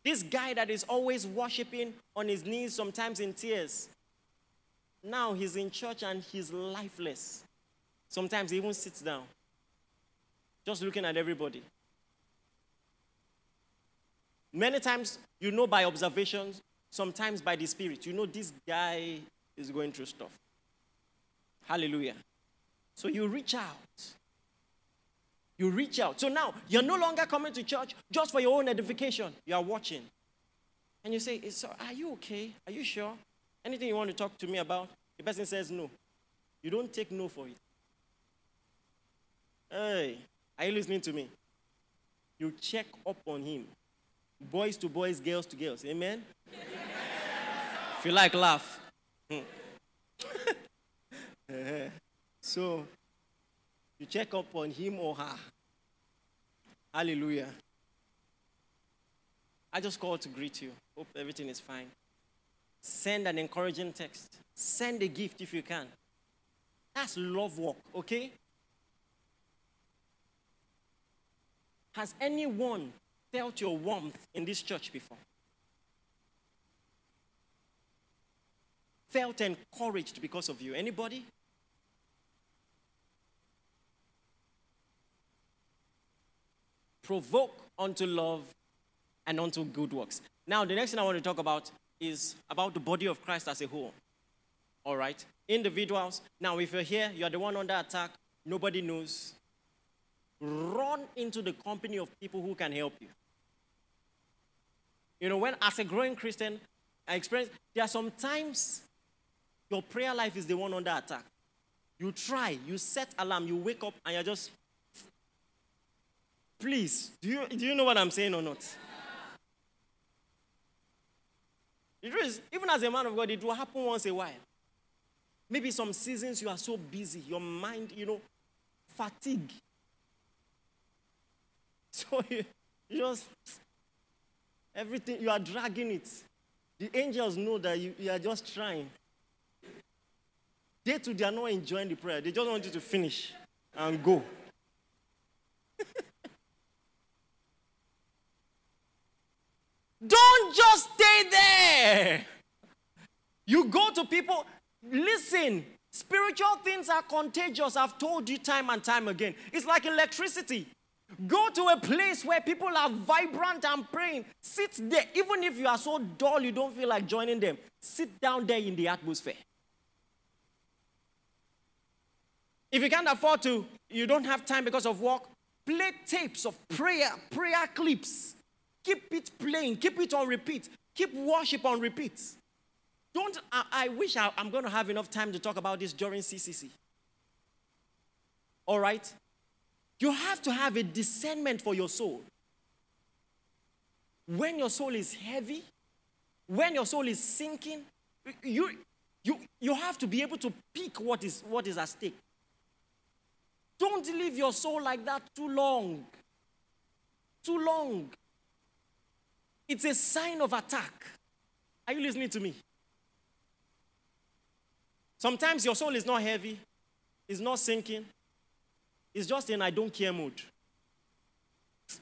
This guy that is always worshiping on his knees, sometimes in tears, now he's in church and he's lifeless. Sometimes he even sits down, just looking at everybody. Many times, you know by observations, sometimes by the Spirit, you know this guy is going through stuff. Hallelujah. So you reach out. You reach out. So now you're no longer coming to church just for your own edification. You are watching. And you say, Are you okay? Are you sure? Anything you want to talk to me about? The person says no. You don't take no for it. Hey, are you listening to me? You check up on him. Boys to boys, girls to girls. Amen? If you like, laugh. [laughs] So, you check up on him or her. Hallelujah. I just called to greet you. Hope everything is fine. Send an encouraging text. Send a gift if you can. That's love work, okay? Has anyone felt your warmth in this church before? Felt encouraged because of you? Anybody? provoke unto love and unto good works. Now, the next thing I want to talk about is about the body of Christ as a whole. All right? Individuals. Now, if you're here, you're the one under attack, nobody knows. run into the company of people who can help you. You know, when as a growing Christian, I experience there are some times your prayer life is the one under attack. You try, you set alarm, you wake up, and you're just. Please, do you, do you know what I'm saying or not? The truth is, even as a man of God, it will happen once a while. Maybe some seasons you are so busy, your mind, you know, fatigue. [laughs] So you, you just, everything, you are dragging it. The angels know that you, you are just trying. They too, they are not enjoying the prayer. They just want you to finish and go. [laughs] Don't just stay there. You go to people, listen, spiritual things are contagious. I've told you time and time again. It's like electricity. Go to a place where people are vibrant and praying. Sit there. Even if you are so dull you don't feel like joining them, sit down there in the atmosphere. If you can't afford to, you don't have time because of work, play tapes of prayer, prayer clips. Keep it playing, keep it on repeat, keep worship on repeat. Don't, I, I wish I, I'm going to have enough time to talk about this during CCC. All right? You have to have a discernment for your soul. When your soul is heavy, when your soul is sinking, you, you, you have to be able to pick what is, what is at stake. Don't leave your soul like that too long. Too long. It's a sign of attack. Are you listening to me? Sometimes your soul is not heavy, it's not sinking, it's just in I don't care mood.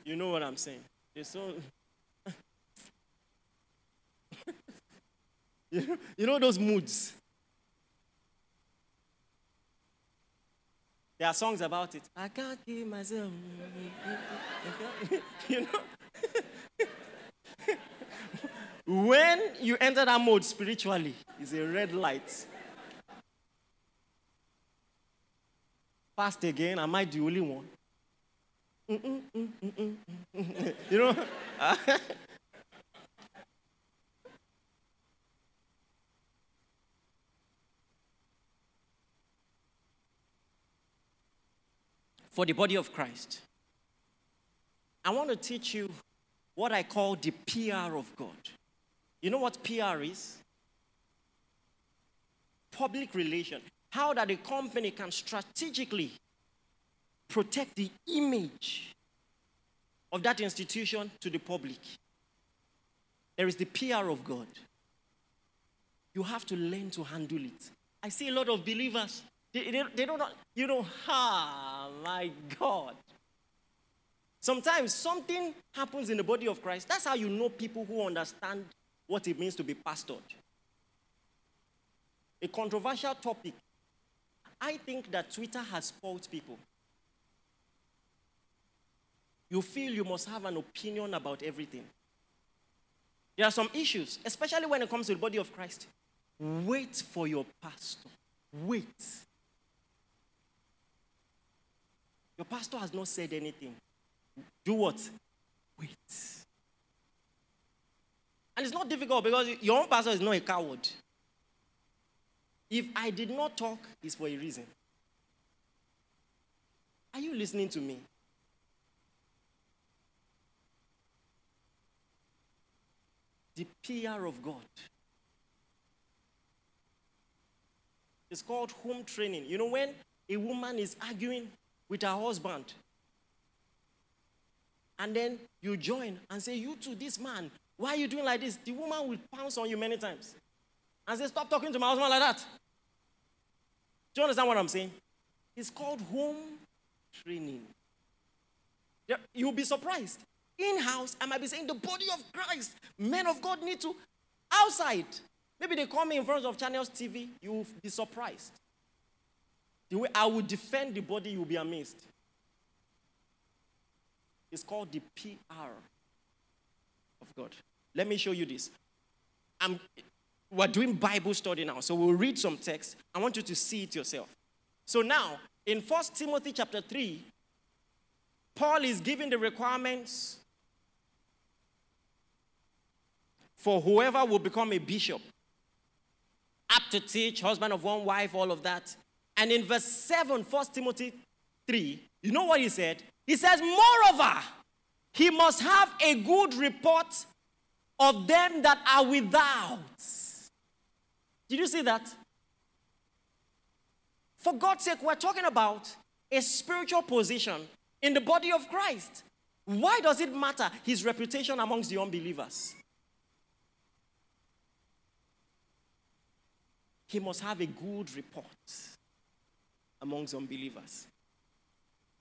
You know what I'm saying? It's so. [laughs] you know those moods? There are songs about it. I can't keep myself. [laughs] you know? when you enter that mode spiritually, it's a red light. Fast again, am I the only one? [laughs] you know? [laughs] for the body of Christ. I want to teach you what I call the PR of God. You know what PR is? Public relation. How that a company can strategically protect the image of that institution to the public. There is the PR of God. You have to learn to handle it. I see a lot of believers they, they, they don't, you know, ah, my God. Sometimes something happens in the body of Christ. That's how you know people who understand what it means to be pastored. A controversial topic. I think that Twitter has spoiled people. You feel you must have an opinion about everything. There are some issues, especially when it comes to the body of Christ. Wait for your pastor. Wait. Your pastor has not said anything. Do what? Wait. And it's not difficult because your own pastor is not a coward. If I did not talk, it's for a reason. Are you listening to me? The PR of God. It's called home training. You know, when a woman is arguing with her husband. And then you join and say, You to this man, why are you doing like this? The woman will pounce on you many times and say, Stop talking to my husband like that. Do you understand what I'm saying? It's called home training. You'll be surprised. In house, I might be saying, The body of Christ, men of God need to outside. Maybe they come in front of channels TV, you'll be surprised. The way I will defend the body, you'll be amazed. It's called the PR of God. Let me show you this. I'm, we're doing Bible study now, so we'll read some text. I want you to see it yourself. So now, in First Timothy chapter 3, Paul is giving the requirements for whoever will become a bishop. Apt to teach, husband of one wife, all of that. And in verse 7, 1 Timothy 3, you know what he said? He says, Moreover, he must have a good report of them that are without. Did you see that? For God's sake, we're talking about a spiritual position in the body of Christ. Why does it matter his reputation amongst the unbelievers? He must have a good report amongst unbelievers.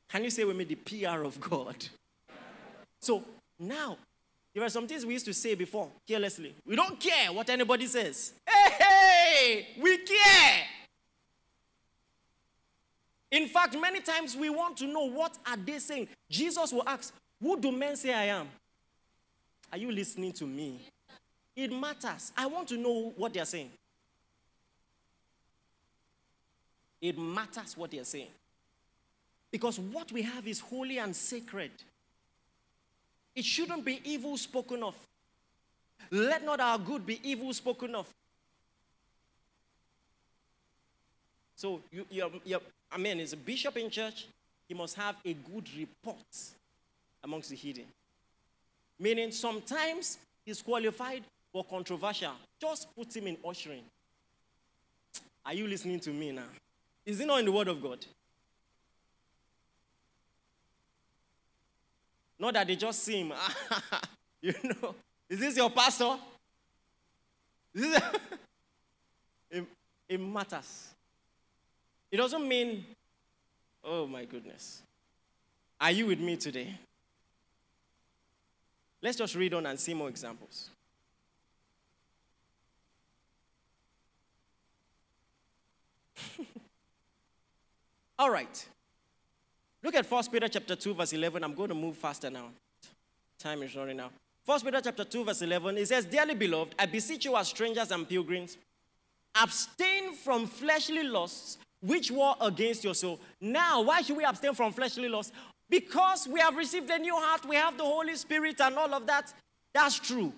Can you say with me the PR of God? So now, there are some things we used to say before carelessly. We don't care what anybody says. Hey, hey, we care. In fact, many times we want to know what are they saying. Jesus will ask, "Who do men say I am?" Are you listening to me? It matters. I want to know what they are saying. It matters what they are saying. Because what we have is holy and sacred. It shouldn't be evil spoken of. Let not our good be evil spoken of. So, you, you're, you're, I mean, as a bishop in church, he must have a good report amongst the hidden. Meaning, sometimes he's qualified for controversial. Just put him in ushering. Are you listening to me now? Is it not in the Word of God? Not that they just see him. [laughs] you know, is this your pastor? This [laughs] it, it matters. It doesn't mean, oh my goodness. Are you with me today? Let's just read on and see more examples. All right. Look at 1 Peter chapter 2, verse 11. I'm going to move faster now. Time is running out. 1 Peter chapter 2, verse 11. It says, Dearly beloved, I beseech you as strangers and pilgrims, abstain from fleshly lusts which war against your soul. Now, why should we abstain from fleshly lusts? Because we have received a new heart, we have the Holy Spirit, and all of that. That's true.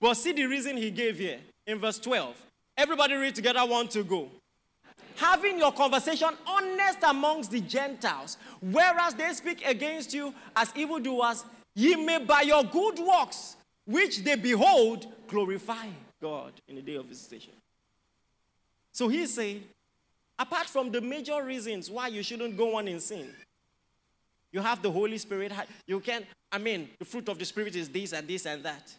But see the reason he gave here in verse 12. Everybody read together, one to go having your conversation honest amongst the Gentiles, whereas they speak against you as evildoers, ye may by your good works, which they behold, glorify God in the day of visitation. So he's saying, apart from the major reasons why you shouldn't go on in sin, you have the Holy Spirit. You can, I mean, the fruit of the Spirit is this and this and that.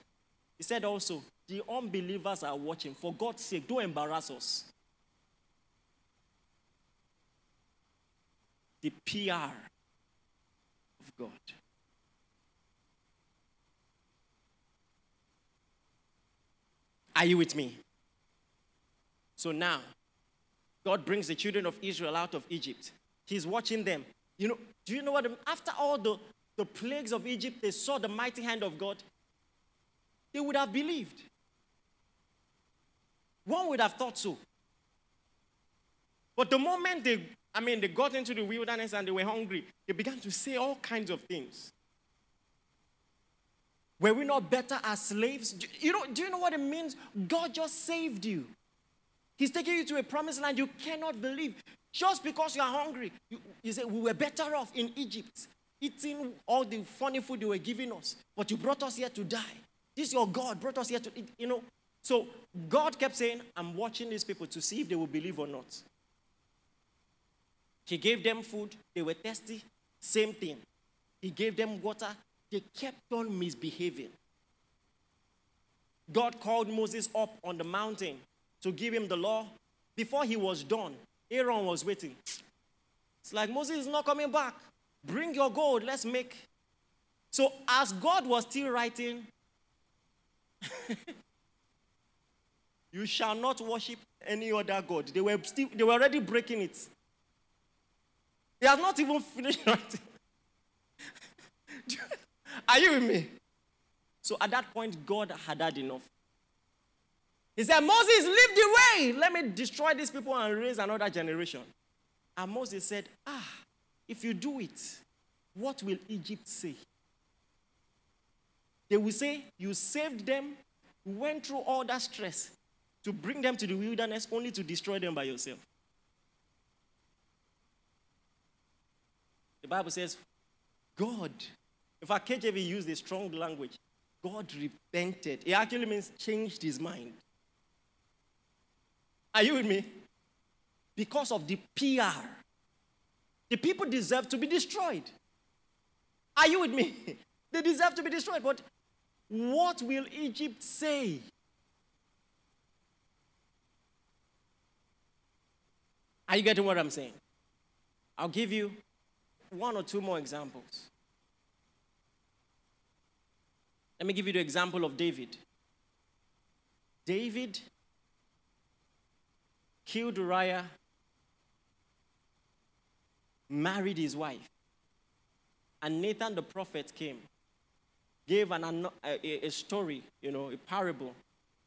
He said also, the unbelievers are watching. For God's sake, don't embarrass us. The PR of God. Are you with me? So now, God brings the children of Israel out of Egypt. He's watching them. You know, do you know what? After all the, the plagues of Egypt, they saw the mighty hand of God. They would have believed. One would have thought so. But the moment they I mean, they got into the wilderness and they were hungry. They began to say all kinds of things. Were we not better as slaves? Do you know, do you know what it means? God just saved you. He's taking you to a promised land you cannot believe. Just because you are hungry, you, you say, We were better off in Egypt, eating all the funny food they were giving us, but you brought us here to die. This your God brought us here to, eat, you know. So God kept saying, I'm watching these people to see if they will believe or not. He gave them food, they were thirsty, same thing. He gave them water, they kept on misbehaving. God called Moses up on the mountain to give him the law. Before he was done, Aaron was waiting. It's like Moses is not coming back. Bring your gold, let's make. So, as God was still writing, [laughs] you shall not worship any other God. They were, still, they were already breaking it. He has not even finished [laughs] writing. [laughs] Are you with me? So at that point, God had had enough. He said, Moses, leave the way. Let me destroy these people and raise another generation. And Moses said, Ah, if you do it, what will Egypt say? They will say, You saved them, went through all that stress to bring them to the wilderness only to destroy them by yourself. Bible says, God, in fact, KJV used a strong language. God repented. It actually means changed his mind. Are you with me? Because of the PR. The people deserve to be destroyed. Are you with me? [laughs] They deserve to be destroyed. But what will Egypt say? Are you getting what I'm saying? I'll give you one or two more examples. Let me give you the example of David. David killed Uriah, married his wife, and Nathan the prophet came, gave an, a, a story, you know, a parable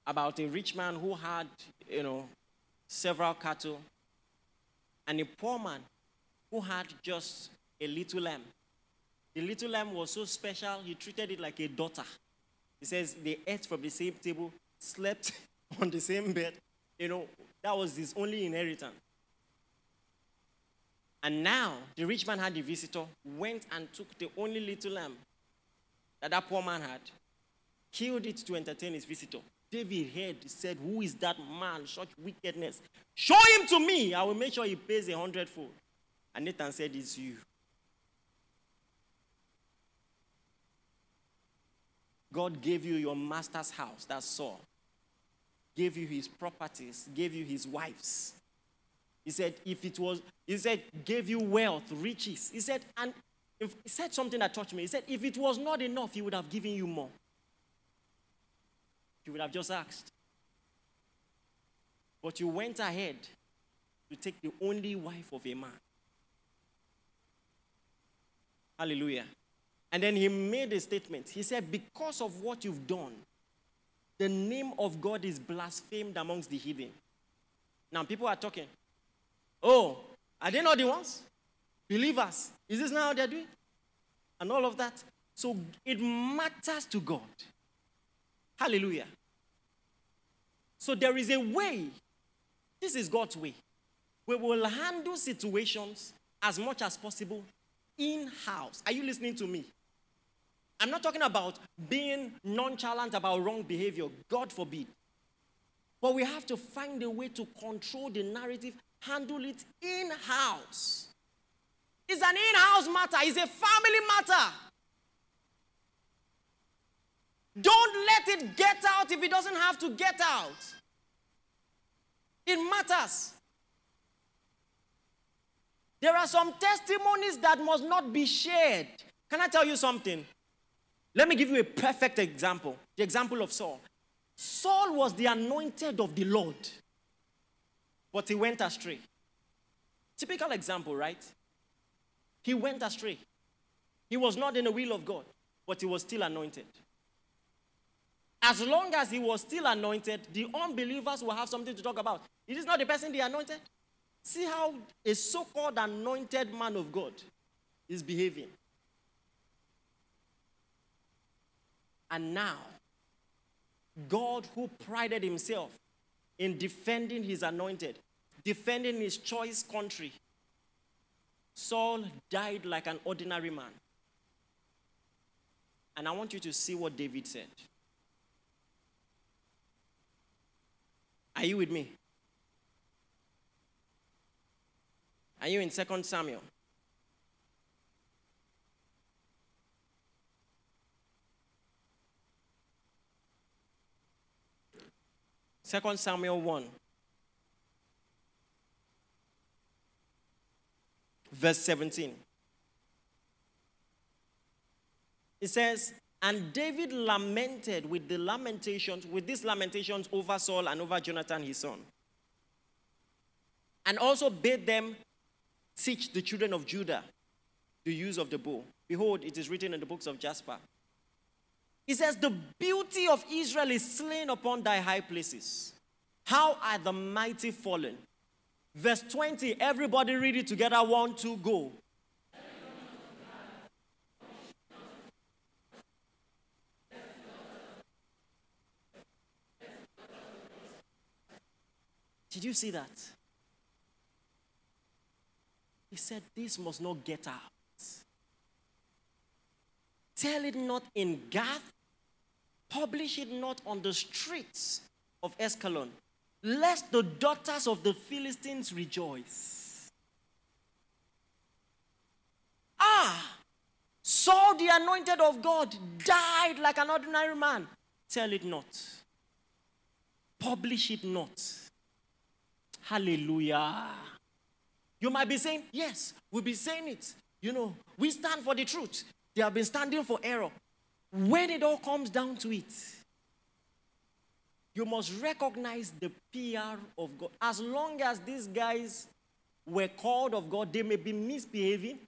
about a rich man who had, you know, several cattle, and a poor man who had just a little lamb. The little lamb was so special, he treated it like a daughter. He says they ate from the same table, slept [laughs] on the same bed. You know, that was his only inheritance. And now the rich man had a visitor, went and took the only little lamb that that poor man had, killed it to entertain his visitor. David heard, said, Who is that man? Such wickedness. Show him to me. I will make sure he pays a hundredfold. And Nathan said, It's you. God gave you your master's house, that's Saul. Gave you his properties, gave you his wives. He said, if it was, he said, gave you wealth, riches. He said, and if, he said something that touched me. He said, if it was not enough, he would have given you more. You would have just asked. But you went ahead to take the only wife of a man. Hallelujah. And then he made a statement. He said, Because of what you've done, the name of God is blasphemed amongst the heathen. Now people are talking. Oh, are they not the ones? Believers. Is this not how they're doing? And all of that. So it matters to God. Hallelujah. So there is a way. This is God's way. We will handle situations as much as possible in house. Are you listening to me? I'm not talking about being nonchalant about wrong behavior, God forbid. But we have to find a way to control the narrative, handle it in house. It's an in house matter, it's a family matter. Don't let it get out if it doesn't have to get out. It matters. There are some testimonies that must not be shared. Can I tell you something? Let me give you a perfect example the example of Saul. Saul was the anointed of the Lord, but he went astray. Typical example, right? He went astray. He was not in the will of God, but he was still anointed. As long as he was still anointed, the unbelievers will have something to talk about. It is not the person they anointed. See how a so called anointed man of God is behaving. And now, God, who prided himself in defending his anointed, defending his choice country, Saul died like an ordinary man. And I want you to see what David said. Are you with me? Are you in 2 Samuel? 2 Samuel 1. Verse 17. It says, And David lamented with the lamentations, with these lamentations over Saul and over Jonathan his son. And also bade them teach the children of Judah the use of the bow. Behold, it is written in the books of Jasher he says, The beauty of Israel is slain upon thy high places. How are the mighty fallen? Verse 20, everybody read it together. One, two, go. Did you see that? He said, This must not get out. Tell it not in Gath publish it not on the streets of Askelon, lest the daughters of the Philistines rejoice. Ah, Saul, the anointed of God, died like an ordinary man. Tell it not. Publish it not. Hallelujah. You might be saying, Yes, we'll be saying it. You know, we stand for the truth. They have been standing for error. When it all comes down to it, you must recognize the PR of God. As long as these guys were called of God, they may be misbehaving.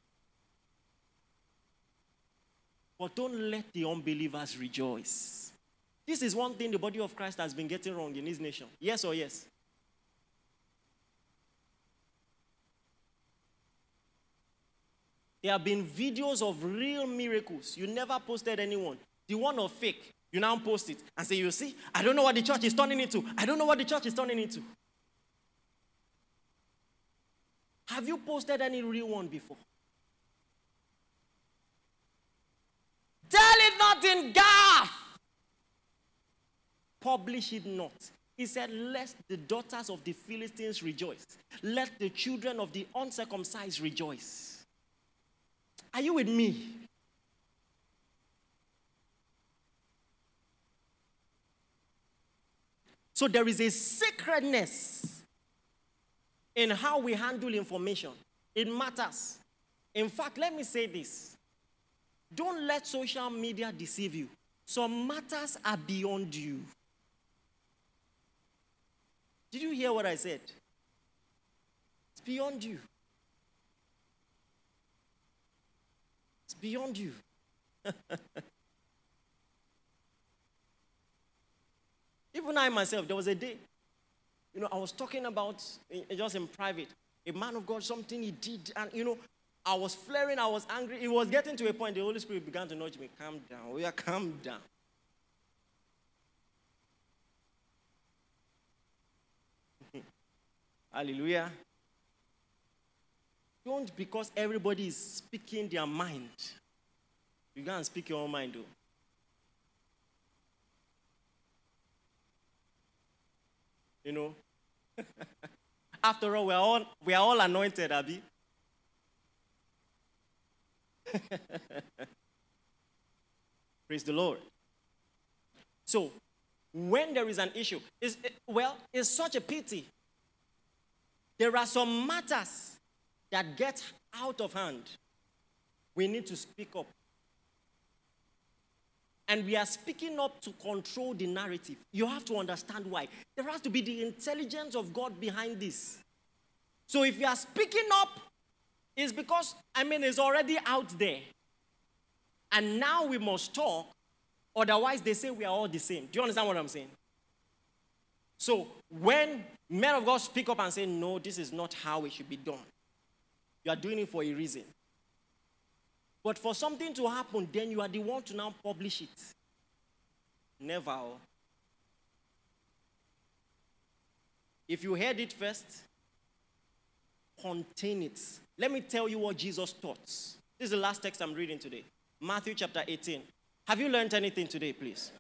But don't let the unbelievers rejoice. This is one thing the body of Christ has been getting wrong in his nation. Yes or yes? There have been videos of real miracles. You never posted anyone. The one of fake, you now post it and say, You see, I don't know what the church is turning into. I don't know what the church is turning into. Have you posted any real one before? Tell it not in Gath. Publish it not. He said, Let the daughters of the Philistines rejoice. Let the children of the uncircumcised rejoice. Are you with me? So there is a sacredness in how we handle information. It matters. In fact, let me say this don't let social media deceive you. Some matters are beyond you. Did you hear what I said? It's beyond you. Beyond you. [laughs] Even I myself, there was a day, you know, I was talking about eh, eh, just in private, a man of God, something he did, and you know, I was flaring, I was angry. It was getting to a point, the Holy Spirit began to nudge me, calm down. Oh we are calm down. [laughs] Hallelujah. Don't because everybody is speaking their mind. You can't speak your own mind, though. You know? [laughs] After all, we are all, we are all anointed, Abby. [laughs] Praise the Lord. So, when there is an issue, is well, it's such a pity. There are some matters that gets out of hand. We need to speak up. And we are speaking up to control the narrative. You have to understand why. There has to be the intelligence of God behind this. So if you are speaking up, it's because, I mean, it's already out there. And now we must talk, otherwise, they say we are all the same. Do you understand what I'm saying? So, when men of God speak up and say, no, this is not how it should be done, you are doing it for a reason. But for something to happen, then you are the one to now publish it. Never. Oh. If you heard it first, contain it. Let me tell you what Jesus taught. This is the last text I'm reading today Matthew chapter 18. Have you learned anything today, please?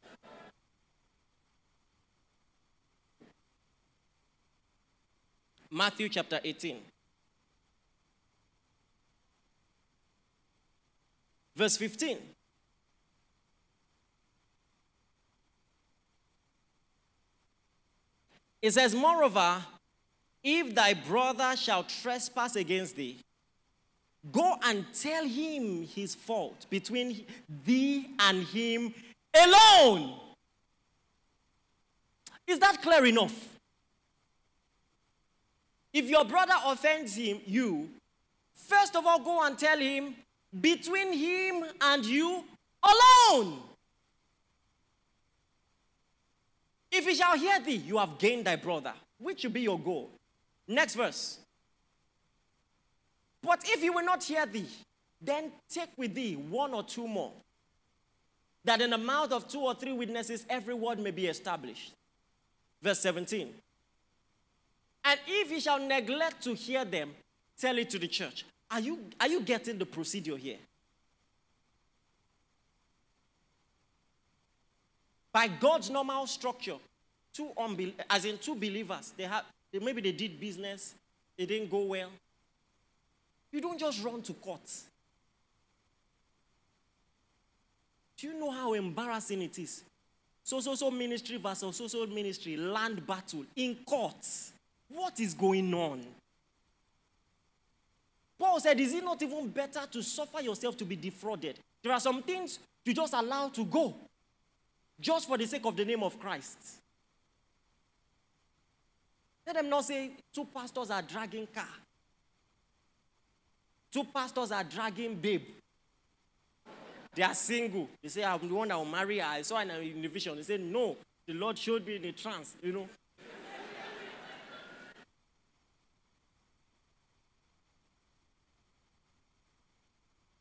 Matthew chapter 18. Verse 15. It says, Moreover, if thy brother shall trespass against thee, Go and tell him his fault between thee and him alone. Is that clear enough? If your brother offends him, you, first of all go and tell him between him and you alone. If he shall hear thee, you have gained thy brother, which should be your goal. Next verse. But if he will not hear thee, then take with thee one or two more, that in the mouth of two or three witnesses every word may be established. Verse 17. And if he shall neglect to hear them, tell it to the church. Are you, are you getting the procedure here? By God's normal structure, two unbel- as in two believers, they have maybe they did business, it didn't go well. You don't just run to court. Do you know how embarrassing it is? So, so, so ministry versus so, so ministry, land battle in courts. What is going on? Paul said, Is it not even better to suffer yourself to be defrauded? There are some things you just allow to go just for the sake of the name of Christ. Let them not say two pastors are dragging car. Two pastors are dragging babe. They are single. They say, I'm the one that will marry her. I saw in a vision. They said, No, the Lord showed me in a trance, you know.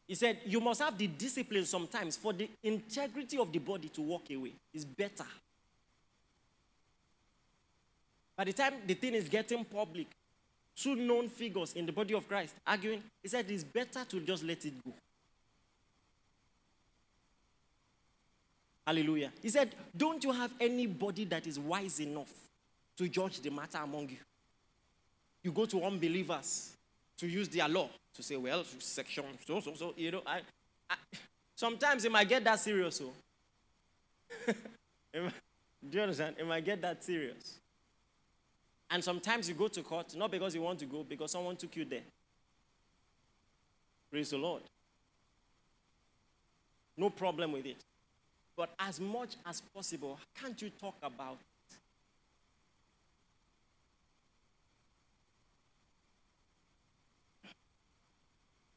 He said, You must have the discipline sometimes for the integrity of the body to walk away. It's better. By the time the thing is getting public, two known figures in the body of Christ arguing, he said it's better to just let it go. Hallelujah. He said, Don't you have anybody that is wise enough to judge the matter among you? You go to unbelievers to use their law to say, well, section so, so, so, you know. I, I sometimes it might get that serious, oh. [laughs] so. do you understand? It might get that serious. And sometimes you go to court, not because you want to go, because someone took you there. Praise the Lord. No problem with it. But as much as possible, can't you talk about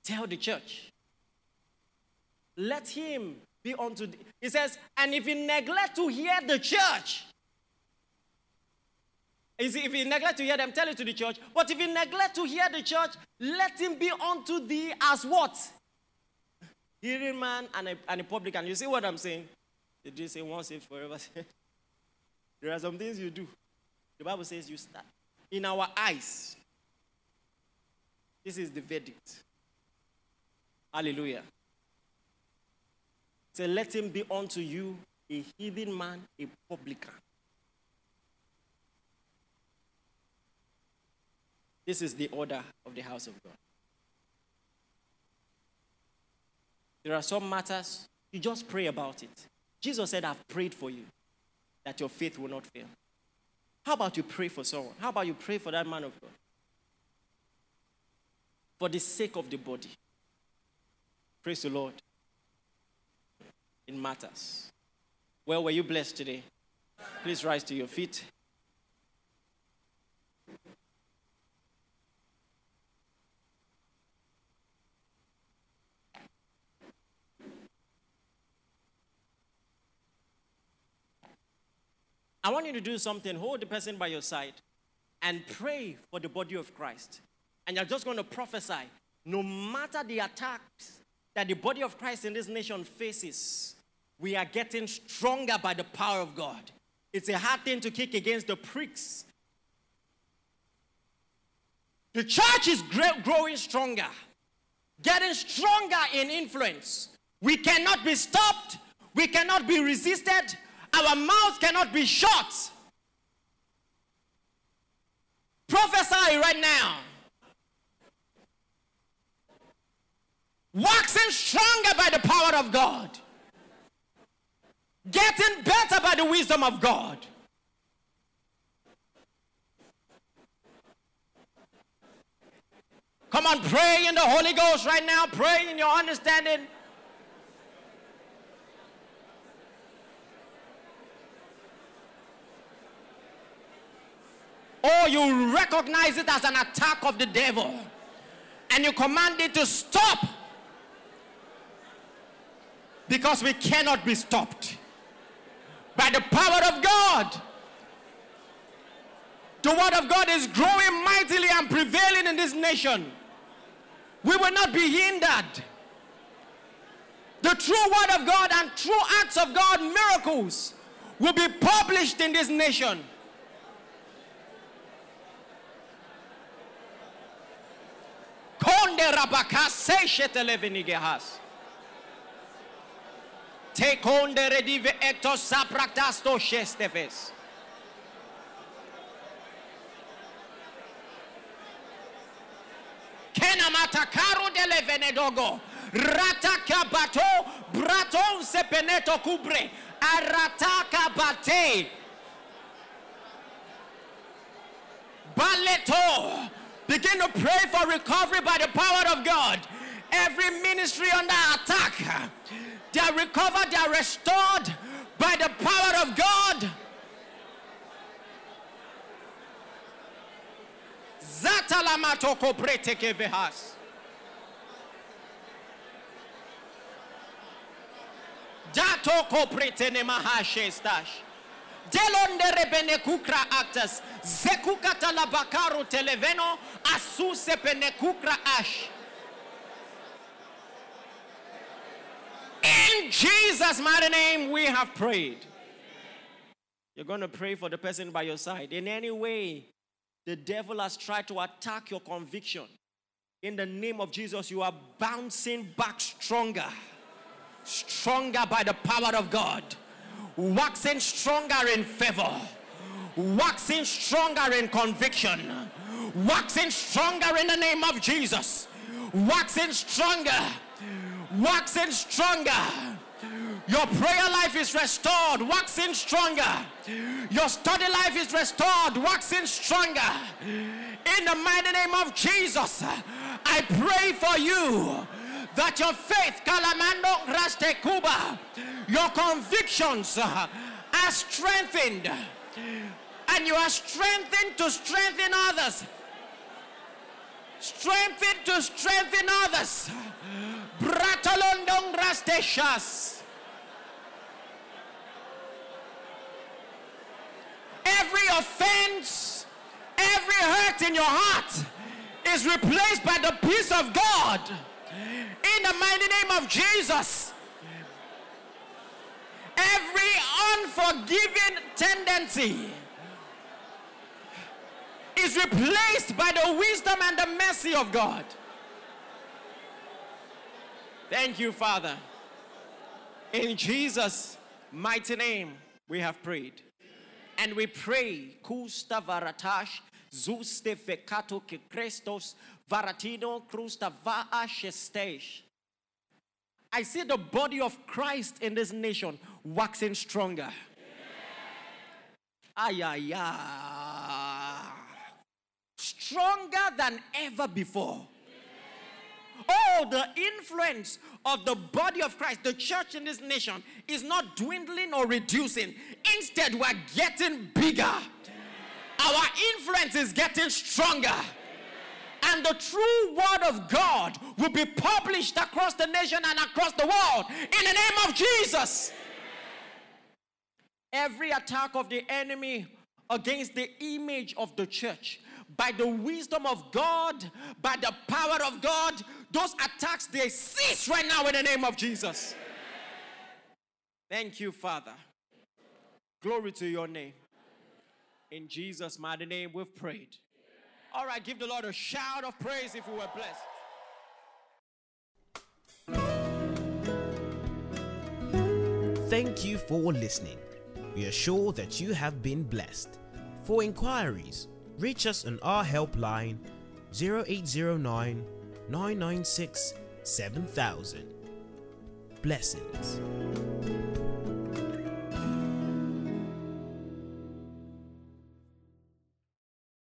Tell the church. Let him be unto. The, he says, and if he neglect to hear the church, if he neglect to hear them, tell it to the church. But if he neglect to hear the church, let him be unto thee as what? Hearing man and a, and a publican. You see what I'm saying? Did you say once saved, forever [laughs] there are some things you do. The Bible says you start. In our eyes, this is the verdict. Hallelujah. Say, let him be unto you a heathen man, a publican. This is the order of the house of God. There are some matters, you just pray about it. Jesus said, I've prayed for you that your faith will not fail. How about you pray for someone? How about you pray for that man of God? For the sake of the body. Praise the Lord. It matters. Well, were you blessed today? Please rise to your feet. I want you to do something. Hold the person by your side and pray for the body of Christ. And you're just going to prophesy no matter the attacks that the body of Christ in this nation faces, we are getting stronger by the power of God. It's a hard thing to kick against the pricks. The church is growing stronger, getting stronger in influence. We cannot be stopped, we cannot be resisted, our mouth cannot be shut. Prophesy right now. Waxing stronger by the power of God, getting better by the wisdom of God. Come on, pray in the Holy Ghost right now. Pray in your understanding. Or you recognize it as an attack of the devil and you command it to stop because we cannot be stopped. By the power of God, the word of God is growing mightily and prevailing in this nation. We will not be hindered. The true word of God and true acts of God, miracles, will be published in this nation. Konde rabaka se shetelevini gehas shetelevenigeas. Tekonde redive ectos sapraktasto shesteves. Kenamata caro delle venedogo. Rataka bato braton sepeneto cubre. Arataka bate. Baleto. Begin to pray for recovery by the power of God. Every ministry under attack. They are recovered, they are restored by the power of God. Zatalamato koprete kevehas. Dato koprete ne mahashe stash. Delonde rebene kukra actus. Zekukata la televeno asuse pene kukra ash. In Jesus' mighty name, we have prayed. You're going to pray for the person by your side. In any way, the devil has tried to attack your conviction. In the name of Jesus, you are bouncing back stronger. Stronger by the power of God. Waxing stronger in favor. Waxing stronger in conviction. Waxing stronger in the name of Jesus. Waxing stronger. Waxing stronger. Your prayer life is restored, waxing stronger. Your study life is restored, waxing stronger. In the mighty name of Jesus, I pray for you that your faith, Kalamando Raste Kuba, your convictions are strengthened, and you are strengthened to strengthen others. Strengthened to strengthen others. Bratalondong Rasteshas. every offense, every hurt in your heart is replaced by the peace of God. In the mighty name of Jesus. Every unforgiving tendency is replaced by the wisdom and the mercy of God. Thank you, Father. In Jesus' mighty name, we have prayed. And we pray, Kusta Varatash, Zuste Fecato Krestos, Varatino Krusta Vaa Shestesh. I see the body of Christ in this nation waxing stronger. Ay, ay, ay. Stronger than ever before. Oh, the influence of the body of Christ, the church in this nation, is not dwindling or reducing. Instead, we're getting bigger. Our influence is getting stronger. And the true word of God will be published across the nation and across the world in the name of Jesus. Every attack of the enemy against the image of the church by the wisdom of God, by the power of God, those attacks they cease right now in the name of Jesus. Thank you, Father. Glory to your name. In Jesus' mighty name, we've prayed. All right, give the Lord a shout of praise if we were blessed. Thank you for listening. We are sure that you have been blessed. For inquiries, reach us on our helpline 0809 996 7000. Blessings.